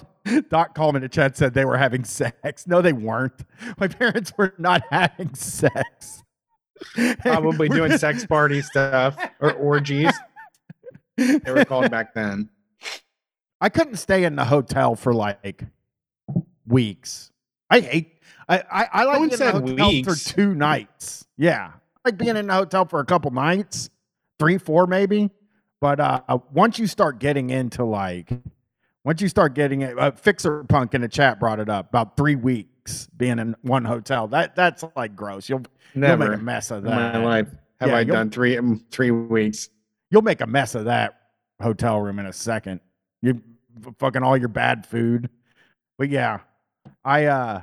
Doc called in the chat said they were having sex. No, they weren't. My parents were not having sex. Probably doing just- sex party stuff or orgies. They were called back then. I couldn't stay in the hotel for like weeks. I hate. I I, I like being in the hotel weeks. for two nights. Yeah, I like being in the hotel for a couple nights, three, four, maybe. But uh, once you start getting into like, once you start getting it, uh, Fixer Punk in the chat brought it up about three weeks being in one hotel. That that's like gross. You'll you'll Never make a mess of my that. life have Yeah, I done three um, three weeks. You'll make a mess of that hotel room in a second. You fucking all your bad food. But yeah, I uh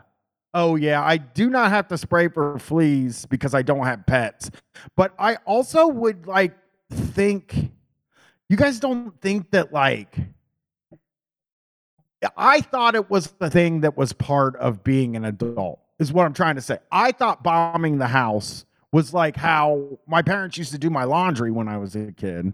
oh yeah, I do not have to spray for fleas because I don't have pets. But I also would like think you guys don't think that like I thought it was the thing that was part of being an adult. Is what I'm trying to say. I thought bombing the house was like how my parents used to do my laundry when I was a kid.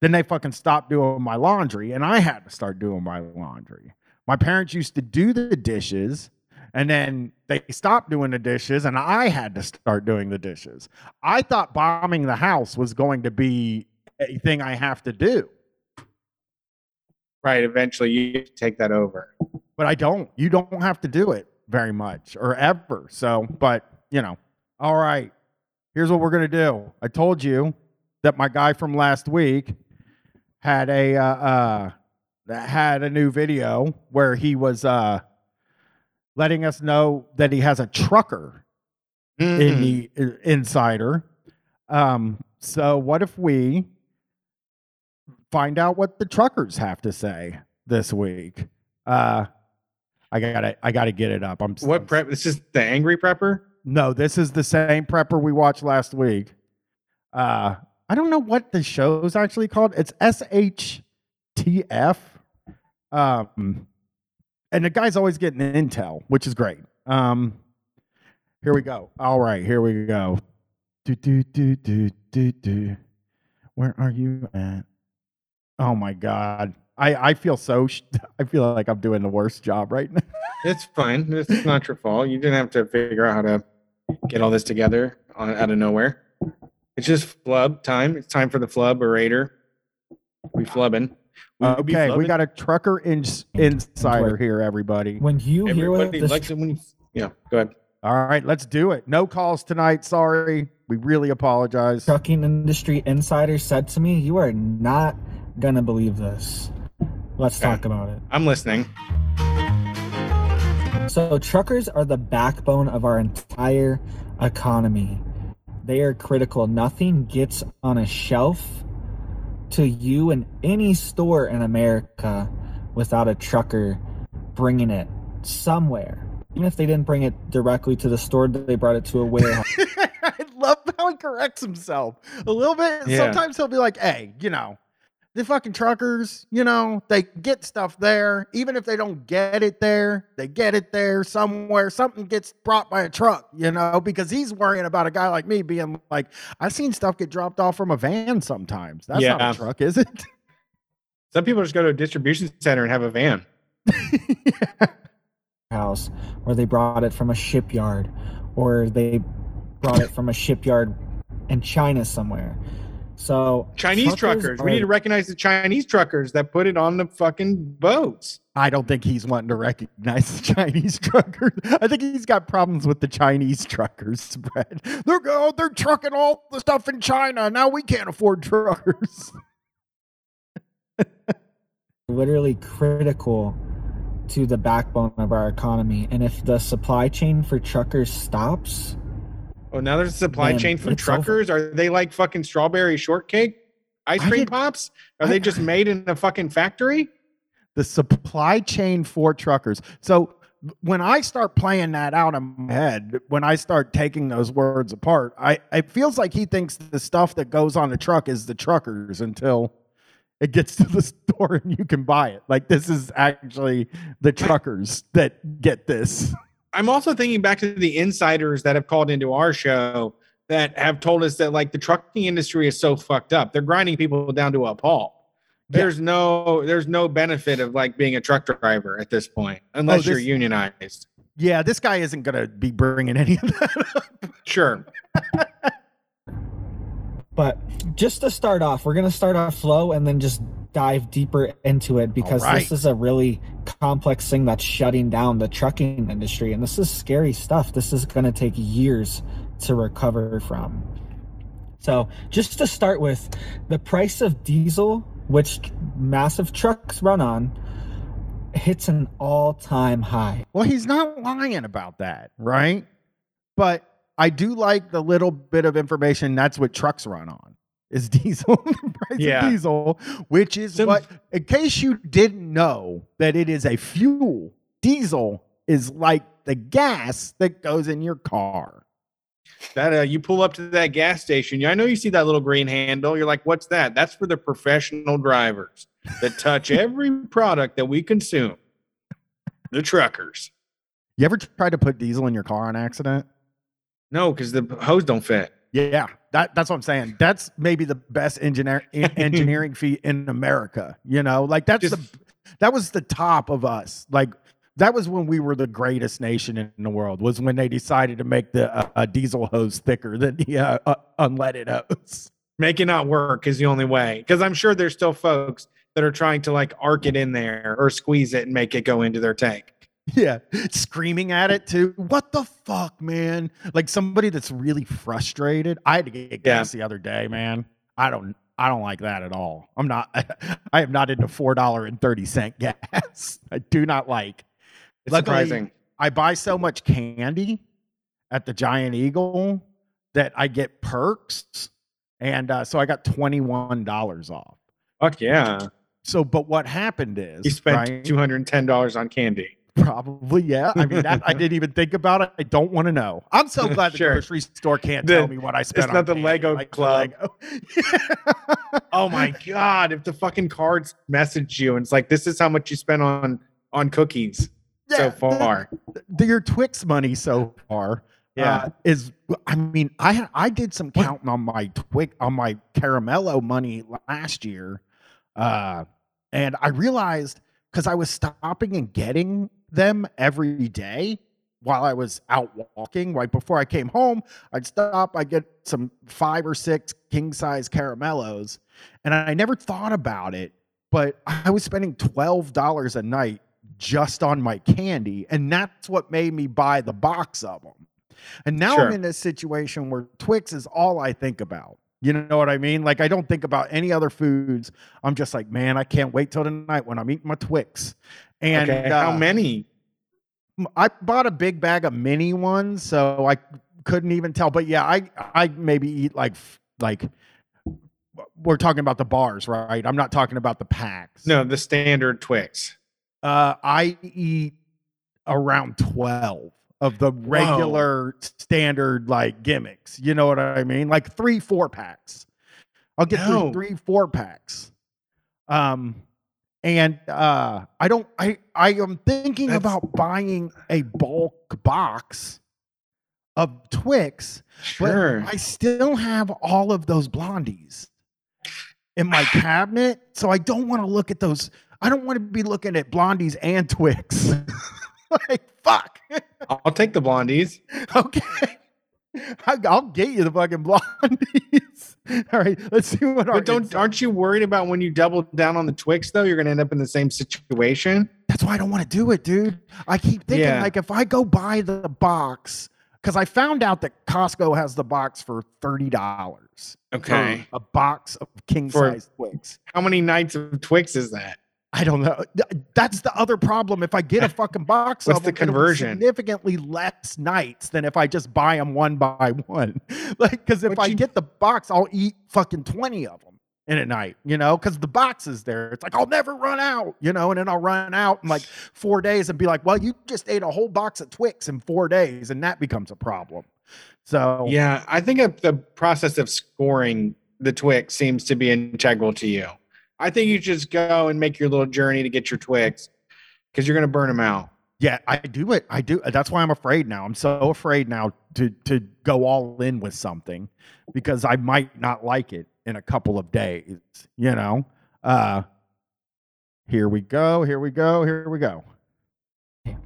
Then they fucking stopped doing my laundry and I had to start doing my laundry. My parents used to do the dishes and then they stopped doing the dishes and I had to start doing the dishes. I thought bombing the house was going to be a thing I have to do, Right. Eventually you take that over. but I don't. You don't have to do it. very much or ever. So, but you know, all right. Here's what we're gonna do. I told you that my guy from last week had a uh, uh had a new video where he was uh letting us know that he has a trucker Mhm. in the i- insider. Um, so what if we find out what the truckers have to say this week? Uh, I gotta, I gotta get it up. I'm what prep? This is the angry prepper. No, this is the same prepper we watched last week. Uh, I don't know what the show's actually called. It's SHTF. Um, and the guy's always getting intel, which is great. Um, here we go. All right, here we go. Do do do do do do. Where are you at? Oh my god. I I feel so sh- I feel like I'm doing the worst job right now. It's fine. It's not your fault. You didn't have to figure out how to get all this together on, out of nowhere. It's just flub time. It's time for the flub orator. We flubbing. We be Okay, we got a trucker ins- insider here, everybody. When you hear Everybody this likes it when you. Yeah, go ahead. All right, let's do it. No calls tonight. Sorry. We really apologize. trucking industry insider said to me, you are not gonna believe this. Let's Okay. talk about it. I'm listening. So, truckers are the backbone of our entire economy. They are critical. Nothing gets on a shelf to you in any store in America without a trucker bringing it somewhere. Even if they didn't bring it directly to the store, they brought it to a warehouse. I love how he corrects himself a little bit. Yeah. Sometimes he'll be like, hey, you know, the fucking truckers, you know, they get stuff there. Even if they don't get it there, they get it there somewhere. Something gets brought by a truck, you know, because he's worrying about a guy like me being like, I've seen stuff get dropped off from a van sometimes. That's not a truck, is it? Some people just go to a distribution center and have a van. house or they brought it from a shipyard or they brought it from a shipyard in China somewhere. So Chinese truckers. We are- need to recognize the Chinese truckers that put it on the fucking boats. I don't think he's wanting to recognize the Chinese truckers. I think he's got problems with the Chinese truckers, Brad. They're go, oh, they're trucking all the stuff in China. Now we can't afford truckers. literally critical to the backbone of our economy. And if the supply chain for truckers stops, Oh, now there's a supply Man, chain for truckers. Are they like fucking strawberry shortcake ice cream did- pops? Are I- they just made in a fucking factory? The supply chain for truckers. So when I start playing that out in my head, when I start taking those words apart, I it feels like he thinks the stuff that goes on the truck is the truckers until it gets to the store and you can buy it. Like this is actually the truckers that get this. I'm also thinking back to the insiders that have called into our show that have told us that like the trucking industry is so fucked up. They're grinding people down to a pulp. Yeah. There's no there's no benefit of like being a truck driver at this point oh, unless you're unionized. Yeah, this guy isn't going to be bringing any of that up. Sure. but just to start off, we're going to start off slow and then just dive deeper into it because right. this is a really complex thing that's shutting down the trucking industry. And this is scary stuff. This is going to take years to recover from. So, just to start with, the price of diesel, which massive trucks run on, hits an all time high. Well, he's not lying about that, right? But I do like the little bit of information that's what trucks run on is diesel, Yeah. of diesel, which is Some- what, in case you didn't know that it is a fuel, diesel is like the gas that goes in your car. That uh, you pull up to that gas station. I know you see that little green handle. You're like, what's that? That's for the professional drivers that touch every product that we consume. The truckers. You ever tried to put diesel in your car on accident? No, because the hose don't fit. Yeah, that that's what I'm saying. That's maybe the best engineer engineering feat in America. You know, like that's Just- the that was the top of us. Like that was when we were the greatest nation in the world. Was when they decided to make the uh, diesel hose thicker than the uh, uh, unleaded hose. Make it not work is the only way. Because I'm sure there's still folks that are trying to like arc it in there or squeeze it and make it go into their tank. Yeah, screaming at it too. What the fuck, man? Like somebody that's really frustrated. I had to get gas the other day, man. I don't I don't like that at all. I'm not I am not into four dollar and thirty cent gas. I do not like. It's Luckily, surprising. I buy so much candy at the Giant Eagle that I get perks, and uh, so I got twenty one dollars off. Fuck yeah. So, but what happened is You spent right? two hundred and ten dollars on candy. Probably, yeah. I mean, that I didn't even think about it. I don't want to know. I'm so glad the Sure. grocery store can't The- tell me what I spent. not on the Lego like the Club. Lego. Oh my god! If the fucking cards message you and it's like, this is how much you spent on on cookies Yeah, so the- far. the, your Twix money so far, Yeah. uh, is. I mean, I I did some counting on my Twix on my Caramello money last year, uh, and I realized because I was stopping and getting them every day while I was out walking. Right before I came home, I'd stop. I'd get some five or six king size caramellos, and I never thought about it. But I was spending twelve dollars a night just on my candy, and that's what made me buy the box of them. And now Sure. I'm in this situation where Twix is all I think about. You know what I mean? Like I don't think about any other foods. I'm just like, man, I can't wait till tonight when I'm eating my Twix. And okay, how uh, many? I bought a big bag of mini ones, so I couldn't even tell. But yeah, I I maybe eat like like we're talking about the bars, right? I'm not talking about the packs. No, the standard Twix. Uh, I eat around 12 of the regular standard like gimmicks. You know what I mean? Like three, four packs. I'll get No. through three, four packs. Um, and uh, I don't. I I am thinking That's- about buying a bulk box of Twix, Sure. but I still have all of those blondies in my cabinet, so I don't want to look at those. I don't want to be looking at blondies and Twix. like fuck. I'll take the blondies. okay. I'll get you the fucking blondies. All right, let's see what But don't aren't you worried about when you double down on the Twix though, you're gonna end up in the same situation? That's why I don't want to do it, dude. I keep thinking Yeah. like if I go buy the box, because I found out that Costco has the box for thirty dollars. Okay. Uh, a box of king size Twix. How many nights of Twix is that? I don't know. That's the other problem. If I get a fucking box, What's of the conversion? Significantly less nights than if I just buy them one by one. like, because if But I you- get the box, I'll eat fucking twenty of them in a night. You know, because the box is there. It's like I'll never run out. You know, and then I'll run out in like four days and be like, "Well, you just ate a whole box of Twix in four days," and that becomes a problem. So Yeah, I think the process of scoring the Twix seems to be integral to you. I think you just go and make your little journey to get your Twix because you're gonna burn them out. Yeah, I do it. I do. That's why I'm afraid now. I'm so afraid now to to go all in with something because I might not like it in a couple of days. You know. Uh here we go. Here we go. Here we go.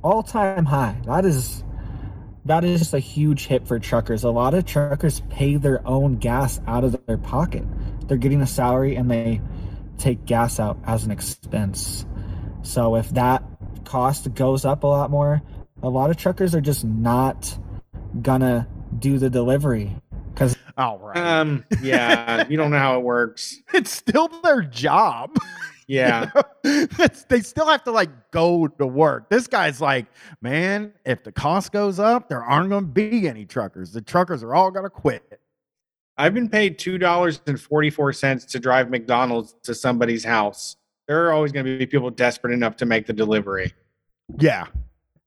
all time high. That is that is just a huge hit for truckers. A lot of truckers pay their own gas out of their pocket. They're getting a salary and they take gas out as an expense. So if that cost goes up a lot more, a lot of truckers are just not gonna do the delivery because All right. Um, yeah, you don't know how it works. it's still their job. Yeah, It's- they still have to like go to work. This guy's like, man, if the cost goes up, there aren't going to be any truckers. The truckers are all going to quit. I've been paid two dollars and forty four cents to drive McDonald's to somebody's house. There are always going to be people desperate enough to make the delivery. Yeah.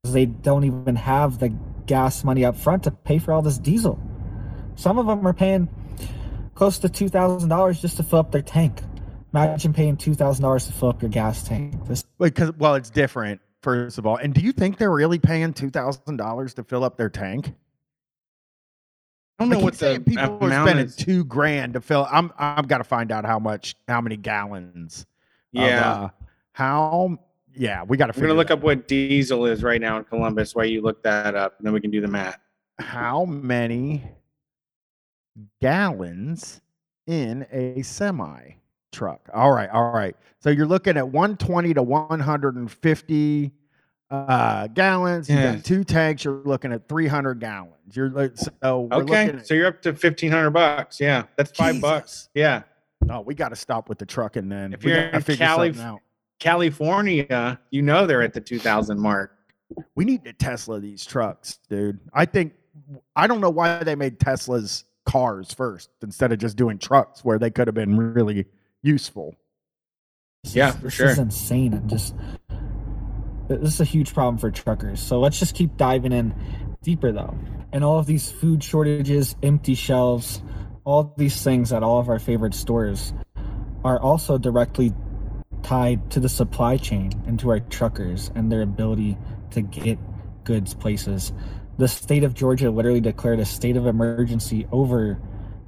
they don't even have the gas money up front to pay for all this diesel. Some of them are paying close to two thousand dollars just to fill up their tank. Imagine paying two thousand dollars to fill up your gas tank. This Because well, it's different. First of all, and do you think they're really paying two thousand dollars to fill up their tank? I don't know I what the people are spending is. two grand to fill. I'm I've got to find out how much, how many gallons. of, Yeah, uh, how? Yeah, we got to figure gonna look up what diesel is right now in Columbus. While you look that up, and then we can do the math. how many gallons in a semi truck. All right, all right. So you're looking at 120 to 150 uh, gallons. You got two tanks. You're looking at 300 gallons. You're like, so we're Okay, looking at- so you're up to fifteen hundred bucks. Yeah, that's five bucks. Yeah, No, we got to stop with the trucking then. If We you're gotta in figure Cali- out. California, you know they're at the two thousand mark. We need to Tesla these trucks, dude. I think I don't know why they made Teslas cars first instead of just doing trucks where they could have been really useful. This Yeah, is, for this sure. is insane and just this is a huge problem for truckers. So let's just keep diving in deeper though. And all of these food shortages, empty shelves, all these things at all of our favorite stores are also directly tied to the supply chain and to our truckers and their ability to get goods places. The state of Georgia literally declared a state of emergency over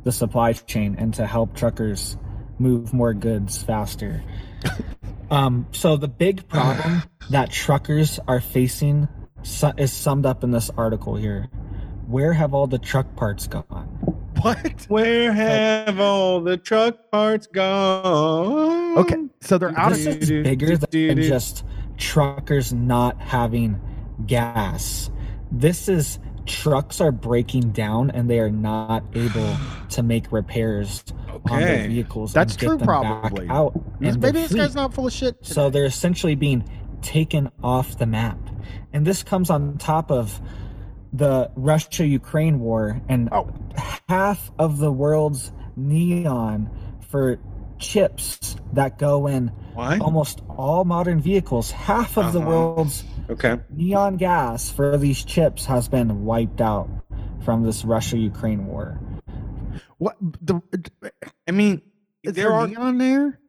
the supply chain and to help truckers move more goods faster. um, so the big problem that truckers are facing su- is summed up in this article here. Where have all the truck parts gone? What? Where have all the truck parts gone? Okay, so they're out of This is bigger than just truckers not having gas. This is trucks are breaking down and they are not able to make repairs on their vehicles. That's true, probably. Out Maybe this guy's not full of shit. So they're essentially being taken off the map. And this comes on top of the Russia Ukraine war and Oh. half of the world's neon for chips that go in What? almost all modern vehicles. Half of the Uh-huh. world's Okay. neon gas for these chips has been wiped out from this Russia Ukraine war. what the I mean, is there there are neon there?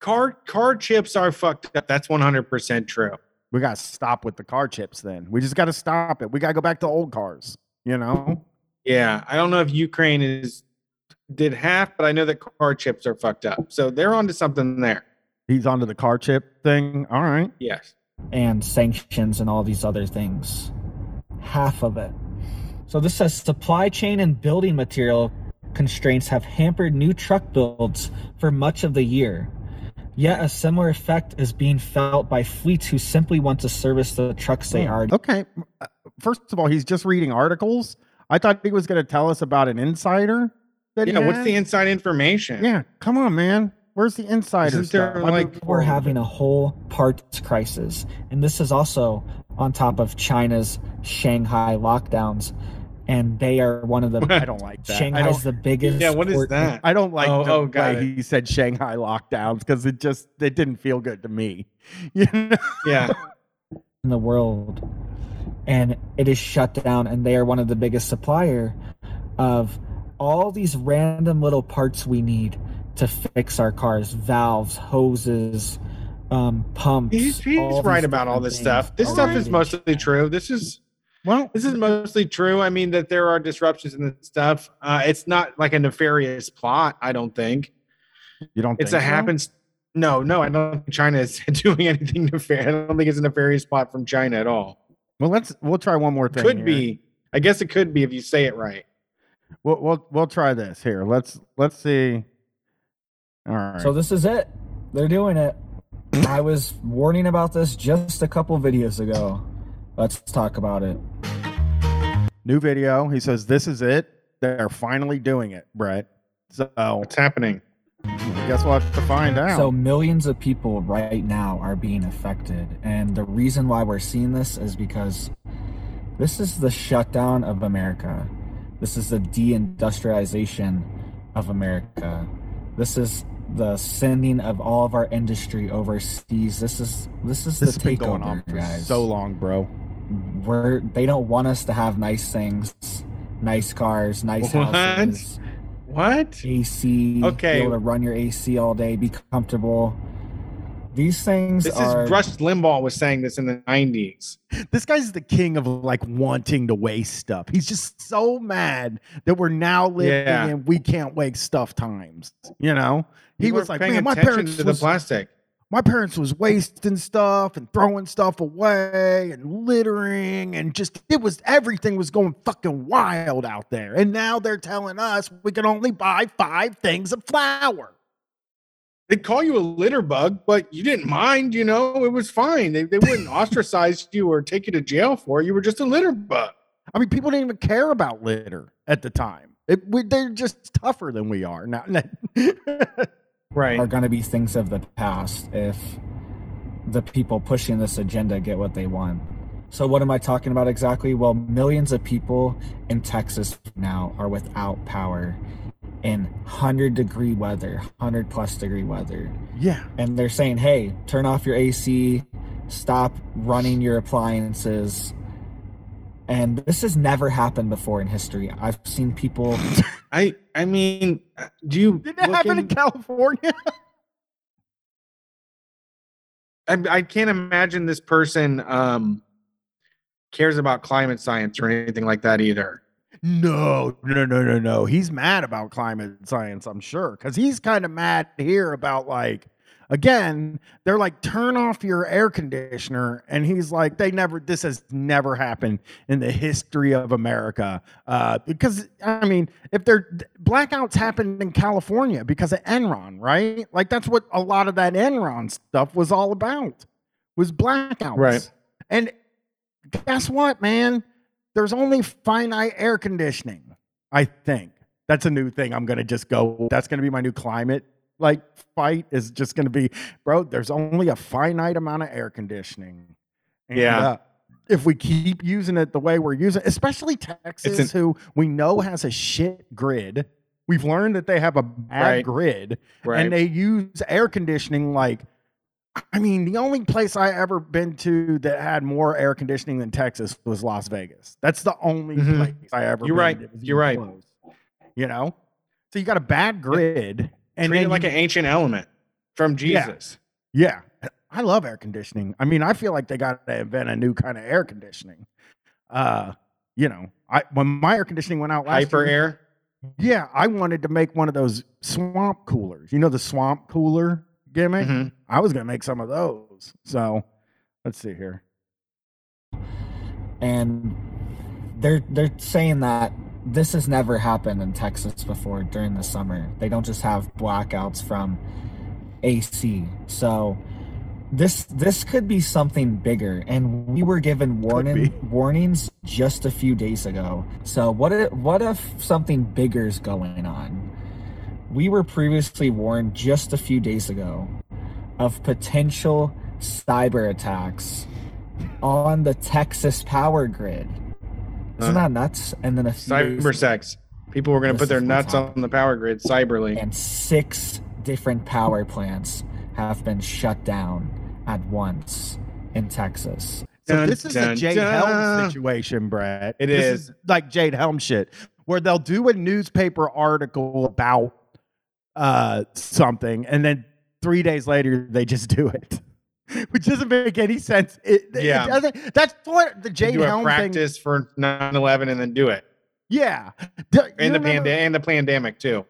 car car chips are fucked up. That's one hundred percent true. We got to stop with the car chips. Then we just got to stop it. We got to go back to old cars. You know. Yeah, I don't know if Ukraine is did half, but I know that car chips are fucked up. So they're onto something there. He's onto the car chip thing. All right. Yes. And sanctions and all these other things. Half of it. So this says supply chain and building material constraints have hampered new truck builds for much of the year. Yet a similar effect is being felt by fleets who simply want to service the trucks they already Okay. Uh, First of all, he's just reading articles. I thought he was going to tell us about an insider. That he Yeah. What's the inside information? Yeah. Come on, man. Where's the insider Isn't there, stuff? I like- mean, we're having a whole parts crisis. And this is also on top of China's Shanghai lockdowns. And they are one of the I don't like that. I Shanghai's don't, the biggest Yeah, what is port- that? I don't like Oh, the oh, got way it. he said Shanghai lockdowns because it just it didn't feel good to me. You know? Yeah. in the world and it is shut down and they are one of the biggest supplier of all these random little parts we need to fix our cars valves hoses um pumps He's, he's all right these about all this things stuff. This are stuff is mostly true. This is Well, this is mostly true. I mean that there are disruptions in this stuff. Uh, it's not like a nefarious plot. I don't think you don't. it's think a so? happens. No, no, I don't think China is doing anything nefarious. I don't think it's a nefarious plot from China at all. Well, let's we'll try one more thing. Could here. be. I guess it could be if you say it right. We'll we'll we'll try this here. Let's let's see. All right. so this is it they're doing it i was warning about this just a couple videos ago let's talk about it New video. He says this is it. They're finally doing it, Brett. So What's happening? I guess we'll have to find out. So millions of people right now are being affected, and the reason why we're seeing this is because this is the shutdown of America. This is the deindustrialization of America. This is the sending of all of our industry overseas. This is this is this the takeover, going on for guys. so long, bro. We're they don't want us to have nice things, nice cars, nice What? houses. What? AC. Okay. Be able to run your AC all day, be comfortable. These things This are is Rush Limbaugh was saying this in the nineties. This guy's the king of like wanting to waste stuff. He's just so mad that we're now living Yeah. in we can't waste stuff times. You know, he People was like, man, my parents to the was, plastic. my parents was wasting stuff and throwing stuff away and littering and just it was everything was going fucking wild out there. And now they're telling us we can only buy five things of flour. They'd call you a litter bug, but you didn't mind, you know, it was fine. They, they wouldn't ostracize you or take you to jail for it. You were just a litter bug. I mean, people didn't even care about litter at the time. It, we, they're just tougher than we are now. Right. are going to be things of the past if the people pushing this agenda get what they want. So, what am I talking about exactly? Well, millions of people in Texas now are without power in 100 degree weather, 100 plus degree weather. yeah. And they're saying, hey, turn off your AC, stop running your appliances. And this has never happened before in history. I've seen people I I mean, do you Did that happen in in- California? I, I can't imagine this person um cares about climate science or anything like that either. No, no, no, no, no. He's mad about climate science, I'm sure, because he's kind of mad here about like, again, they're like, turn off your air conditioner, and he's like, they never, this has never happened in the history of America, uh, because I mean, if they're blackouts happened in California because of Enron, right? Like that's what a lot of that Enron stuff was all about, was blackouts, Right. And guess what, man? There's only finite air conditioning. I think that's a new thing. I'm gonna just go. That's gonna be my new climate like fight. Is just gonna be, bro. There's only a finite amount of air conditioning. And, Yeah. uh, if we keep using it the way we're using, it, especially Texas, an- who we know has a shit grid. We've learned that they have a bad Right. grid, Right. and they use air conditioning like I mean, the only place I ever been to that had more air conditioning than Texas was Las Vegas. That's the only Mhm. place I ever. You're right. You're right. close. You know, so you got a bad grid, and Treat it like you- an ancient element from Yeah. Jesus. yeah. I love air conditioning. I mean, I feel like they got to invent a new kind of air conditioning. Uh, you know, I when my air conditioning went out last Hyper year, air. yeah, I wanted to make one of those swamp coolers. You know, the swamp cooler gimmick. Mhm. I was gonna make some of those. So let's see here. and they're they're saying that this has never happened in Texas before during the summer. They don't just have blackouts from AC. So this this could be something bigger and we were given warning warnings just a few days ago. So what if, what if something bigger is going on? We were previously warned just a few days ago of potential cyber attacks on the Texas power grid. Isn't Huh. that nuts? And then a few days- Cyber sex. People were going to put their is what's nuts on the power grid cyberly. and six different power plants have been shut down at once in Texas. So Dun, this is a Jade dun. Helm situation, Brad. It this is. like Jade Helm shit, where they'll do a newspaper article about uh, something, and then three days later they just do it, which doesn't make any sense. It, it Yeah. doesn't. That's what the do a Helm thing. practice for 9/11 and then do it. Yeah, D- you And the pandemic and the pandemic too.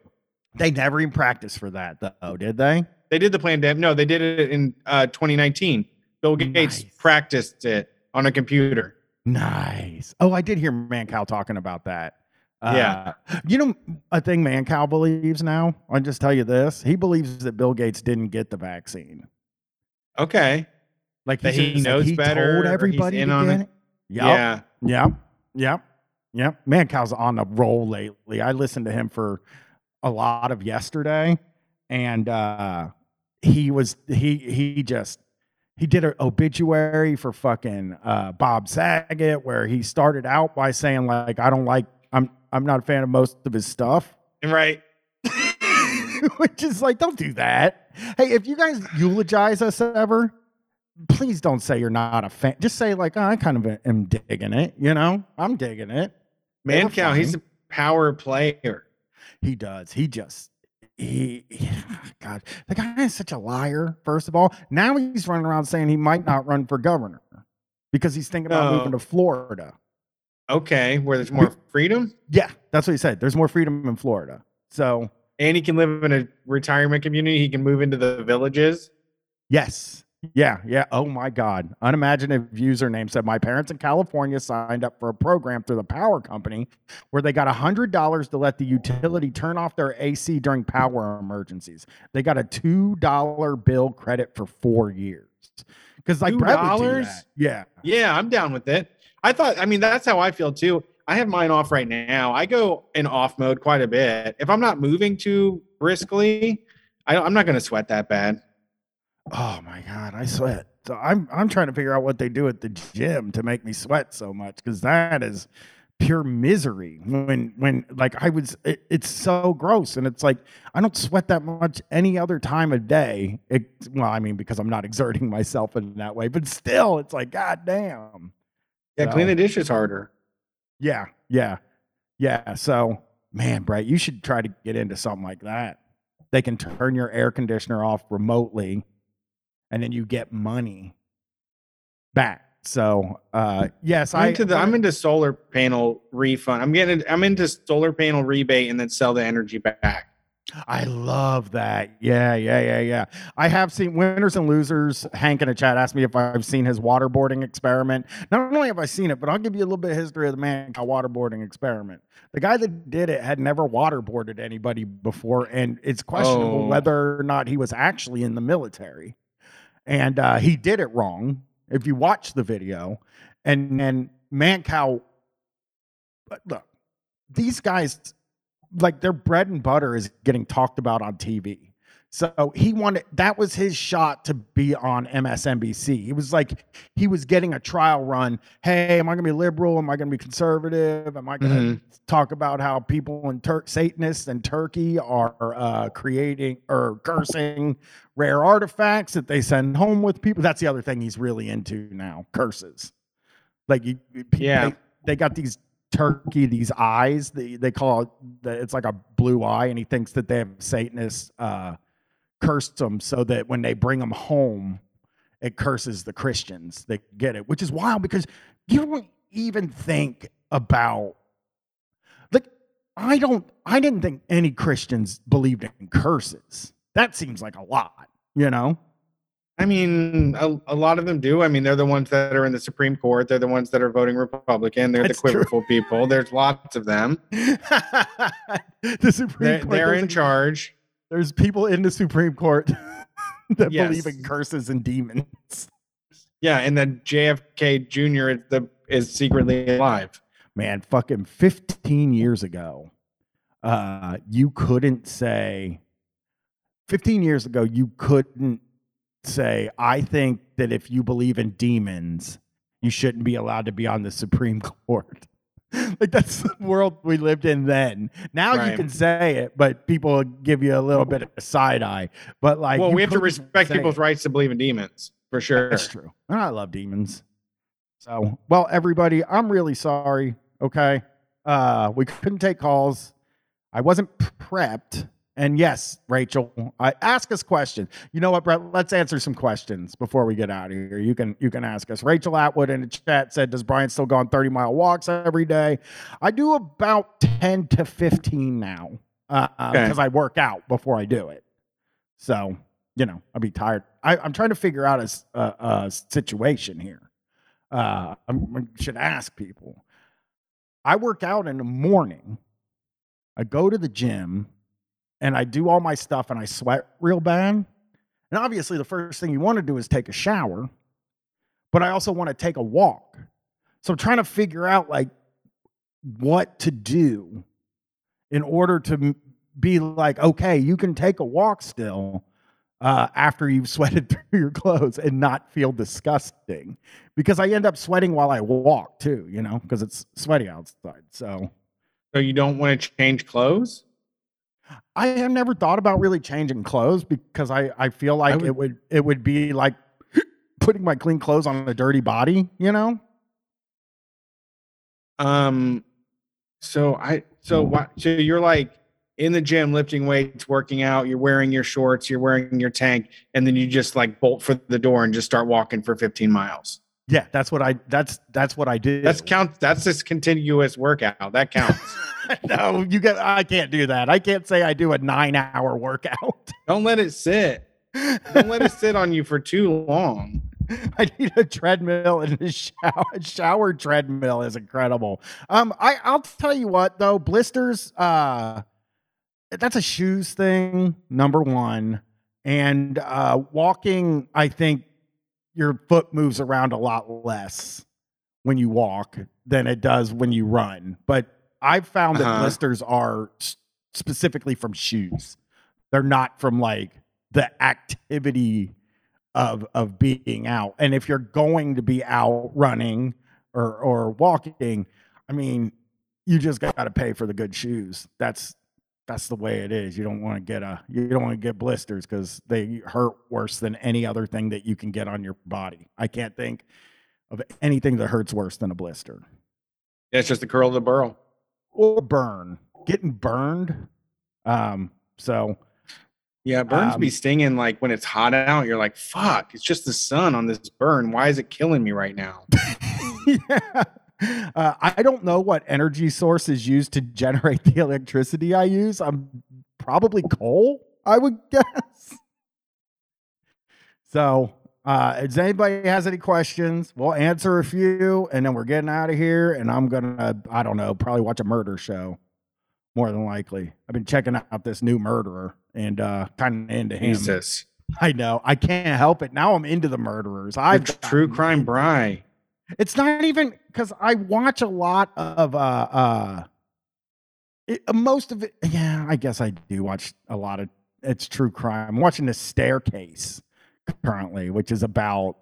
They never even practiced for that, though, did they? They did the pandemic. No, they did it in uh, 2019. Bill Gates Nice. practiced it on a computer. Nice. Oh, I did hear Mancow talking about that. Yeah. Uh, you know, a thing Mancow believes now, I'll just tell you this. He believes that Bill Gates didn't get the vaccine. Okay. Like That he just- like, knows he better, told he's everybody in on it. it. Yep. Yeah. Yep. Yep. Yep. Mancow's on the roll lately. I listened to him for a lot of yesterday, and uh he was he he just he did an obituary for fucking uh Bob Saget where he started out by saying like I don't like I'm not a fan of most of his stuff. Right. Which is like, don't do that. Hey, if you guys eulogize us ever, please don't say you're not a fan. Just say like, oh, I kind of am digging it. You know, I'm digging it. Mancow. He's a power player. He does. He just he, he- God, the guy is such a liar. First of all, now he's running around saying he might not run for governor because he's thinking about No. moving to Florida. Okay, where there's more freedom Yeah, that's what he said. There's more freedom in Florida. So and he can live in a retirement community. He can move into the villages. yes, Yeah, yeah. Oh my God. Unimaginative username said my parents in California signed up for a program through the power company where they got $100 to let the utility turn off their AC during power emergencies. They got a $2 bill credit for four years. Because like Brett would do $2? that. Yeah. Yeah, I'm down with it. I thought, I mean, that's how I feel too. I have mine off right now. I go in off mode quite a bit. If I'm not moving too briskly, I, I'm not going to sweat that bad. Oh my God, I sweat. So I'm I'm trying to figure out what they do at the gym to make me sweat so much because that is pure misery. When when like I was, it, it's so gross, and it's like I don't sweat that much any other time of day. It, well, I mean because I'm not exerting myself in that way, but still, it's like God damn. Yeah, clean So- the dishes harder. Yeah, yeah, yeah. So man, Brett, you should try to get into something like that. They can turn your air conditioner off remotely, and then you get money back. So uh yes, I'm into the I'm into solar panel refund. I'm getting I'm into solar panel rebate and then sell the energy back. I love that. Yeah, yeah, yeah, yeah. I have seen winners and losers. Hank in a chat asked me if I've seen his waterboarding experiment. Not only have I seen it, but I'll give you a little bit of history of the man waterboarding experiment. The guy that did it had never waterboarded anybody before, and it's questionable Oh. whether or not he was actually in the military. And uh, he did it wrong. If you watch the video, and and Mancow, look, these guys like their bread and butter is getting talked about on TV. So he wanted that was his shot to be on MSNBC. He was like he was getting a trial run. Hey, am I going to be liberal? Am I going to be conservative? Am I going to talk about how people in Tur- Satanists and Turkey are uh, creating or cursing rare artifacts that they send home with people? That's the other thing he's really into now: curses. Like you- Yeah. they, they got these turkey these eyes they, they call it, it's like a blue eye and he thinks that they have satanists uh cursed them so that when they bring them home it curses the christians that get it which is wild because you don't even think about like i don't i didn't think any christians believed in curses. That seems like a lot you know I mean, a, a lot of them do. I mean, they're the ones that are in the Supreme Court. They're the ones that are voting Republican. They're That's the true. quiverful people. There's lots of them. the supreme They're, court they're in a- charge. There's people in the Supreme Court that Yes. believe in curses and demons. Yeah, and then JFK Jr. is the is secretly alive. Man, fucking 15 years ago, uh, you couldn't say 15 years ago, you couldn't say, I think that if you believe in demons, you shouldn't be allowed to be on the Supreme Court. like that's the world we lived in then. Now you can say it, but people give you a little bit of a side eye. But like, well, we have to respect people's it. rights to believe in demons for sure. That's true. And I love demons. So, well, everybody, I'm really sorry. Okay. Uh, we couldn't take calls. I wasn't prepped. And yes, Rachel, I ask us questions. You know what, Brett? Let's answer some questions before we get out of here. You can you can ask us. Rachel Atwood in the chat said, "Does Brian still go on 30 mile walks every day?" I do about 10 to 15 now because uh, Okay. I work out before I do it. So you know, I'd be tired. I, I'm trying to figure out a situation here. Uh, I should ask people. I work out in the morning. I go to the gym and I do all my stuff and I sweat real bad. And obviously, the first thing you want to do is take a shower, but I also want to take a walk. So I'm trying to figure out like what to do in order to be like, okay, you can take a walk still uh, after you've sweated through your clothes and not feel disgusting. Because I end up sweating while I walk too, you know, because it's sweaty outside. So So you don't want to change clothes? I have never thought about really changing clothes because I, I feel like would- it would it would be like putting my clean clothes on a dirty body, you know? Um, so I so what? So you're like in the gym lifting weights, working out. You're wearing your shorts. You're wearing your tank, and then you just like bolt for the door and just start walking for 15 miles. Yeah, that's what I that's that's what I do. That's count. That's this continuous workout. That counts. no, you get I can't do that. I can't say I do a nine hour workout. don't let it sit. Don't let it sit on you for too long. I need a treadmill and a shower. A shower treadmill is incredible. Um, I I'll tell you what though, blisters. Uh, that's a shoes thing. Number one, and uh, walking. I think your foot moves around a lot less when you walk than it does when you run. But I've found that Uh-huh. blisters are specifically from shoes. They're not from like the activity of of being out. And if you're going to be out running or or walking, I mean, you just got to pay for the good shoes. That's that's the way it is. You don't want to get a you don't want to get blisters because they hurt worse than any other thing that you can get on your body. I can't think of anything that hurts worse than a blister Yeah, It's just the curl of the burl. or burn. Getting burned. Um. So Yeah, burns be Um, stinging like when it's hot out. You're like, fuck, it's just the sun on this burn. Why is it killing me right now? yeah. Uh, I don't know what energy source is used to generate the electricity I use. I'm probably coal, I would guess. So, uh, does anybody has any questions? We'll answer a few, and then we're getting out of here. And I'm gonna, I don't know, probably watch a murder show. More than likely, I've been checking out this new murderer and uh, kind of into him. Jesus. I know. I can't help it. Now I'm into the murderers. I've true crime bry. It's not even because I watch a lot of uh uh it, uh, most of it. Yeah, I guess I do watch a lot of it's true crime. I'm watching the staircase currently, which is about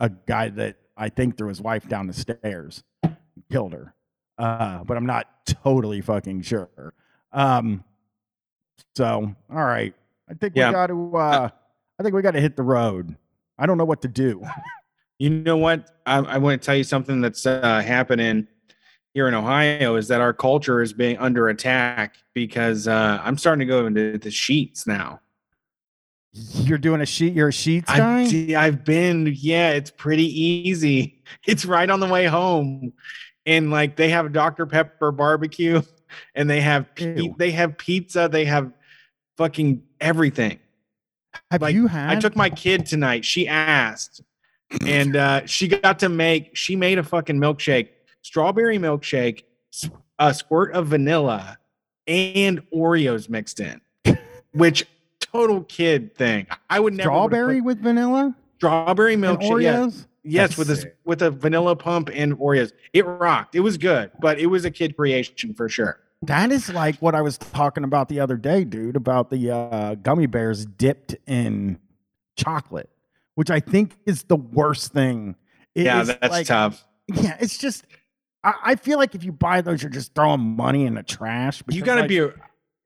a guy that I think threw his wife down the stairs, killed her. Uh, but I'm not totally fucking sure. Um, so all right, I think Yeah. we got to. Uh, I think we got to hit the road. I don't know what to do. You know what? I, I want to tell you something that's uh, happening here in Ohio is that our culture is being under attack because uh, I'm starting to go into the Sheetz now. You're doing a sheet. You're a Sheetz guy. I've, d- I've been, yeah, it's pretty easy. It's right on the way home. And like they have Dr. Pepper barbecue and they have Ew. they have pizza, they have fucking everything. Have like, you had? I took my kid tonight. She asked, and uh, she got to make. She made a fucking milkshake, strawberry milkshake, a squirt of vanilla, and Oreos mixed in, which total kid thing. I would never strawberry put with vanilla strawberry and milkshake. Yeah, Oreos. yes, That's with a s- sick. with a vanilla pump and Oreos. It rocked. It was good, but it was a kid creation for sure. That is like what I was talking about the other day, dude, about the uh, gummy bears dipped in chocolate, which I think is the worst thing. It yeah, that's like- tough. Yeah, it's just. I, I feel like if you buy those, you're just throwing money in the trash. You got to like, be a,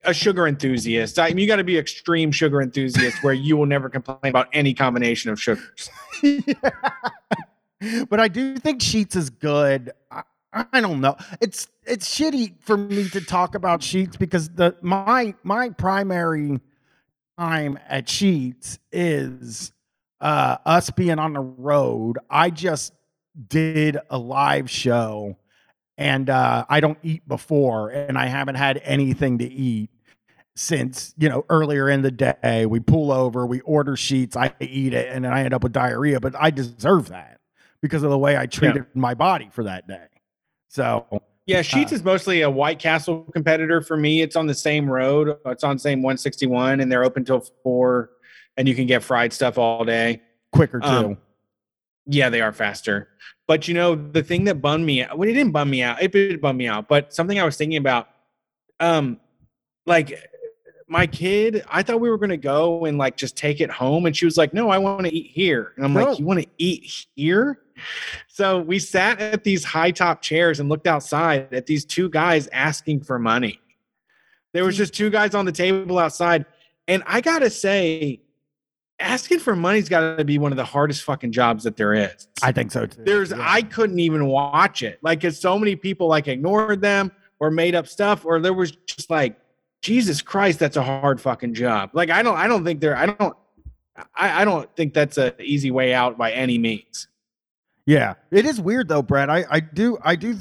a sugar enthusiast. I mean, you got to be extreme sugar enthusiast where you will never complain about any combination of sugars. Yeah. but I do think Sheetz is good. I, I don't know. It's it's shitty for me to talk about Sheetz because the my my primary time at Sheetz is uh us being on the road. I just did a live show and uh I don't eat before and I haven't had anything to eat since you know earlier in the day we pull over we order Sheetz i eat it and then i end up with diarrhea but i deserve that because of the way i treated my body for that day so Yeah, Sheetz Uh, is mostly a White Castle competitor for me. It's on the same road. It's on same 161, and they're open till four, and you can get fried stuff all day. quicker too Um, Yeah, they are faster. But you know, the thing that bummed me out, well, it didn't bum me out. It did bum me out. But something I was thinking about, um, like my kid, I thought we were gonna go and like just take it home. And she was like, No, I want to eat here. And I'm No. like, You want to eat here? So we sat at these high top chairs and looked outside at these two guys asking for money. There was just two guys on the table outside. And I gotta say, asking for money's got to be one of the hardest fucking jobs that there is. i think so too There's Yeah. I couldn't even watch it. Like cuz so many people like ignored them or made up stuff or there was just like Jesus Christ that's a hard fucking job. Like I don't I don't think there I don't I, I don't think that's an easy way out by any means. yeah it is weird though brad i i do i do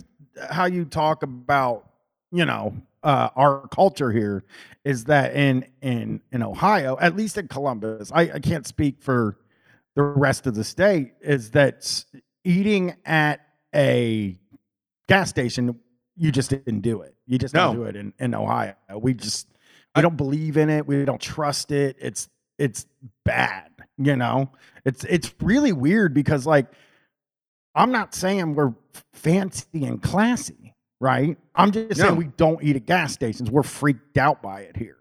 how you talk about you know, uh, our culture here is that in in in Ohio, at least in Columbus, I, I can't speak for the rest of the state, is that eating at a gas station, you just didn't do it. You just don't do it in, in Ohio. We just we don't believe in it. We don't trust it. It's it's bad. You know, it's it's really weird because like I'm not saying we're fancy and classy, right? I'm just saying we don't eat at gas stations. We're freaked out by it here.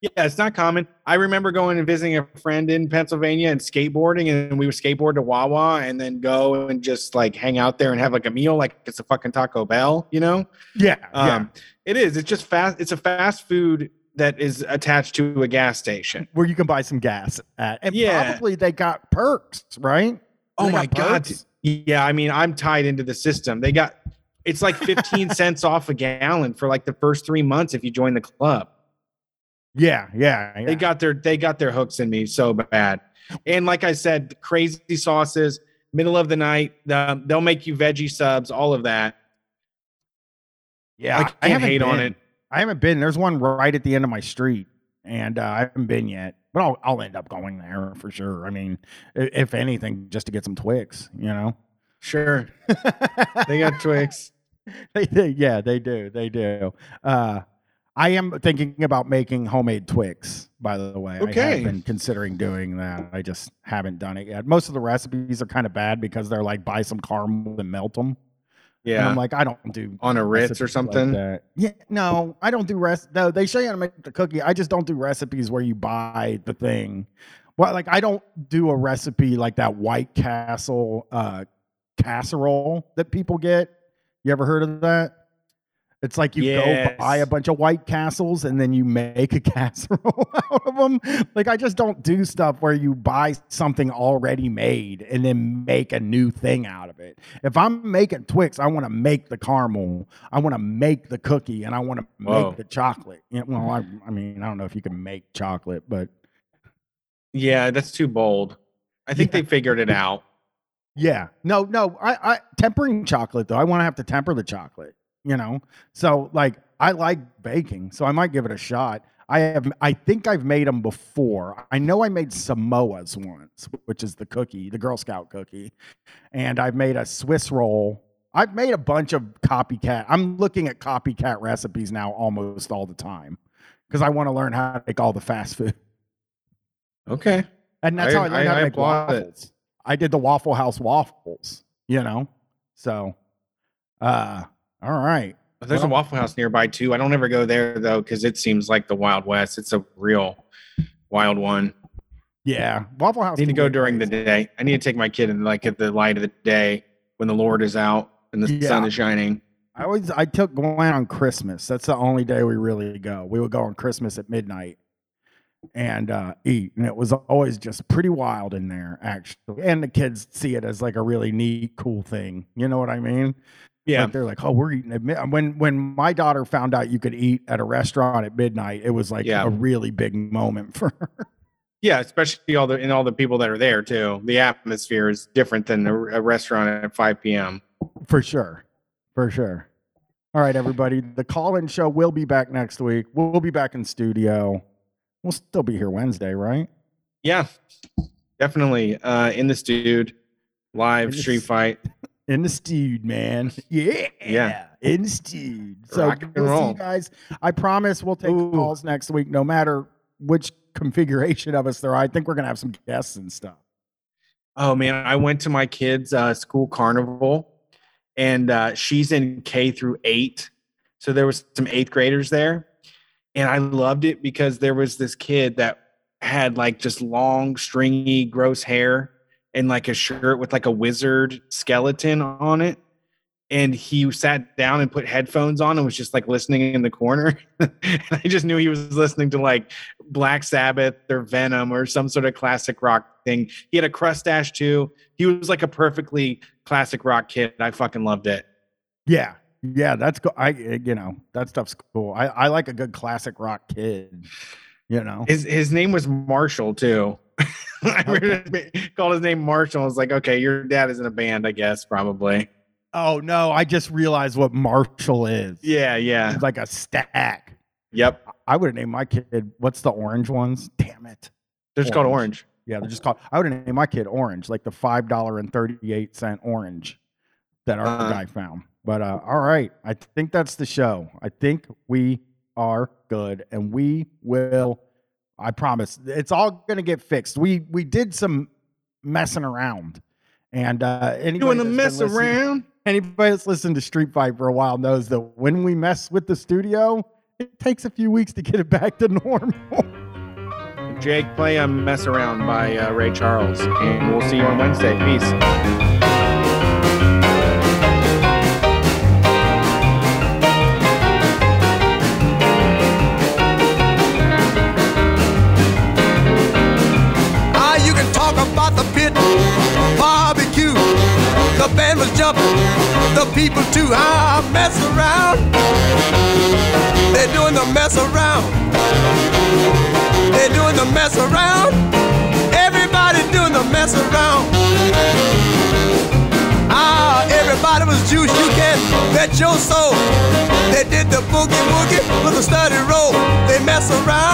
Yeah, it's not common. I remember going and visiting a friend in Pennsylvania and skateboarding, and we would skateboard to Wawa and then go and just like hang out there and have like a meal, like it's a fucking Taco Bell, you know? Yeah, Um, It is. It's just fast. It's a fast food that is attached to a gas station. where you can buy some gas at, and Yeah. probably they got perks, right? Oh They my god. perks? Yeah, I mean, I'm tied into the system. They got it's like 15 cents off a gallon for like the first three months if you join the club. Yeah, yeah, yeah. They got their they got their hooks in me so bad. And like I said, crazy sauces, middle of the night, the, they'll make you veggie subs, all of that. yeah. I can't haven't hate on it. I haven't been. There's one right at the end of my street, and uh, I haven't been yet. But I'll I'll end up going there for sure. I mean, if anything, just to get some Twix, you know. Sure. They got Twix. they, they yeah they do they do uh i am thinking about making homemade twix by the way Okay. I have been considering doing that i just haven't done it yet most of the recipes are kind of bad because they're like buy some caramel and melt them and Yeah. i'm like i don't do on a Ritz or like something. that. yeah no i don't do rest no they show you how to make the cookie i just don't do recipes where you buy the thing well like i don't do a recipe like that white castle uh casserole that people get you ever heard of that it's like you go buy a bunch of white castles and then you make a casserole out of them. Like I just don't do stuff where you buy something already made and then make a new thing out of it. If I'm making Twix, I want to make the caramel, I want to make the cookie, and I want to make the chocolate. You know, well, I, I mean, I don't know if you can make chocolate, but Yeah, that's too bold. I think Yeah. they figured it out. Yeah. No, no. I, I tempering chocolate though. I want to have to temper the chocolate, you know? So like I like baking, so I might give it a shot. I have I think I've made them before. I know I made Samoas once, which is the cookie, the Girl Scout cookie. And I've made a Swiss roll. I've made a bunch of copycat. I'm looking at copycat recipes now almost all the time because I want to learn how to make all the fast food. Okay. And that's I- how I learned I- how to I make waffles. it. I did the Waffle House waffles, you know? So, uh, all right. There's a Waffle House nearby too. I don't ever go there though because it seems like the Wild West. It's a real wild one. Yeah. Waffle House. I need to go during the day. I need to take my kid and like at the light of the day when the Lord is out and the sun is shining. I always, I took Gwen on Christmas. That's the only day we really go. We would go on Christmas at midnight and uh, eat. And it was always just pretty wild in there, actually. And the kids see it as like a really neat, cool thing. You know what I mean? Yeah. Like they're like, oh, we're eating at. When when my daughter found out you could eat at a restaurant at midnight, it was like Yeah. a really big moment for her. Yeah, especially all the and all the people that are there too. The atmosphere is different than a, a restaurant at 5 p.m. For sure. For sure. All right, everybody. The call in show will be back next week. We'll be back in studio. We'll still be here Wednesday, right? Yeah, definitely. Uh, in the dude, live the street fight. In the steed, man. Yeah. Yeah. In the steed. So Rock and we'll see roll. you guys. I promise we'll take Ooh. calls next week, no matter which configuration of us there are. I think we're gonna have some guests and stuff. Oh man, I went to my kids' uh, school carnival, and uh, she's in K through eight, so there was some eighth graders there, and I loved it because there was this kid that had like just long, stringy, gross hair and like a shirt with like a wizard skeleton on it. And he sat down and put headphones on and was just like listening in the corner. and I just knew he was listening to like Black Sabbath or Venom or some sort of classic rock thing. He had a crustache too. He was like a perfectly classic rock kid. I fucking loved it. Yeah. Yeah, that's cool. I you know, that stuff's cool. I, I like a good classic rock kid. You know. His his name was Marshall too. I Okay. called his name Marshall. I was like, okay, your dad is in a band, I guess, probably. Oh no, I just realized what Marshall is. Yeah, yeah. It's like a stack. Yep. I would have named my kid. What's the orange ones? Damn it. They're just called Orange. orange. Yeah, they're just called. I would have named my kid Orange, like the five dollar and thirty eight cent orange that our Uh-huh. guy found. But uh, all right, I think that's the show. I think we are good, and we will. I promise, it's all gonna get fixed. We we did some messing around, and uh, anybody Doing the mess around. Anybody that's listened to Street Fight for a while knows that when we mess with the studio, it takes a few weeks to get it back to normal. Jake, play a mess around by uh, Ray Charles, and we'll see you on Wednesday. Peace. Band was jumping, the people too. Ah, mess around. They're doing the mess around. They're doing the mess around. Everybody doing the mess around. Ah, everybody was juice. You can bet your soul. They did the boogie woogie with a study roll. They mess around.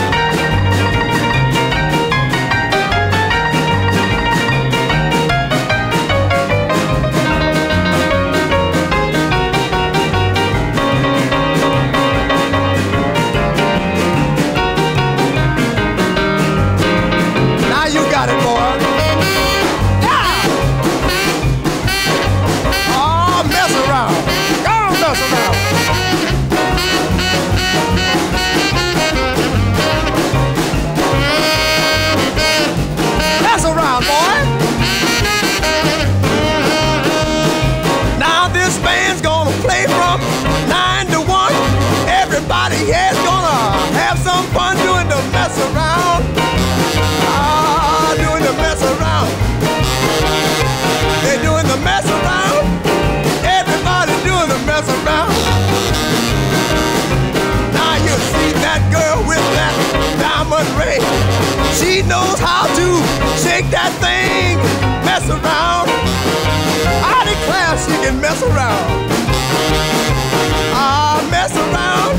She knows how to shake that thing, mess around. I declare she can mess around. Ah, mess around.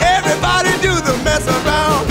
Everybody do the mess around.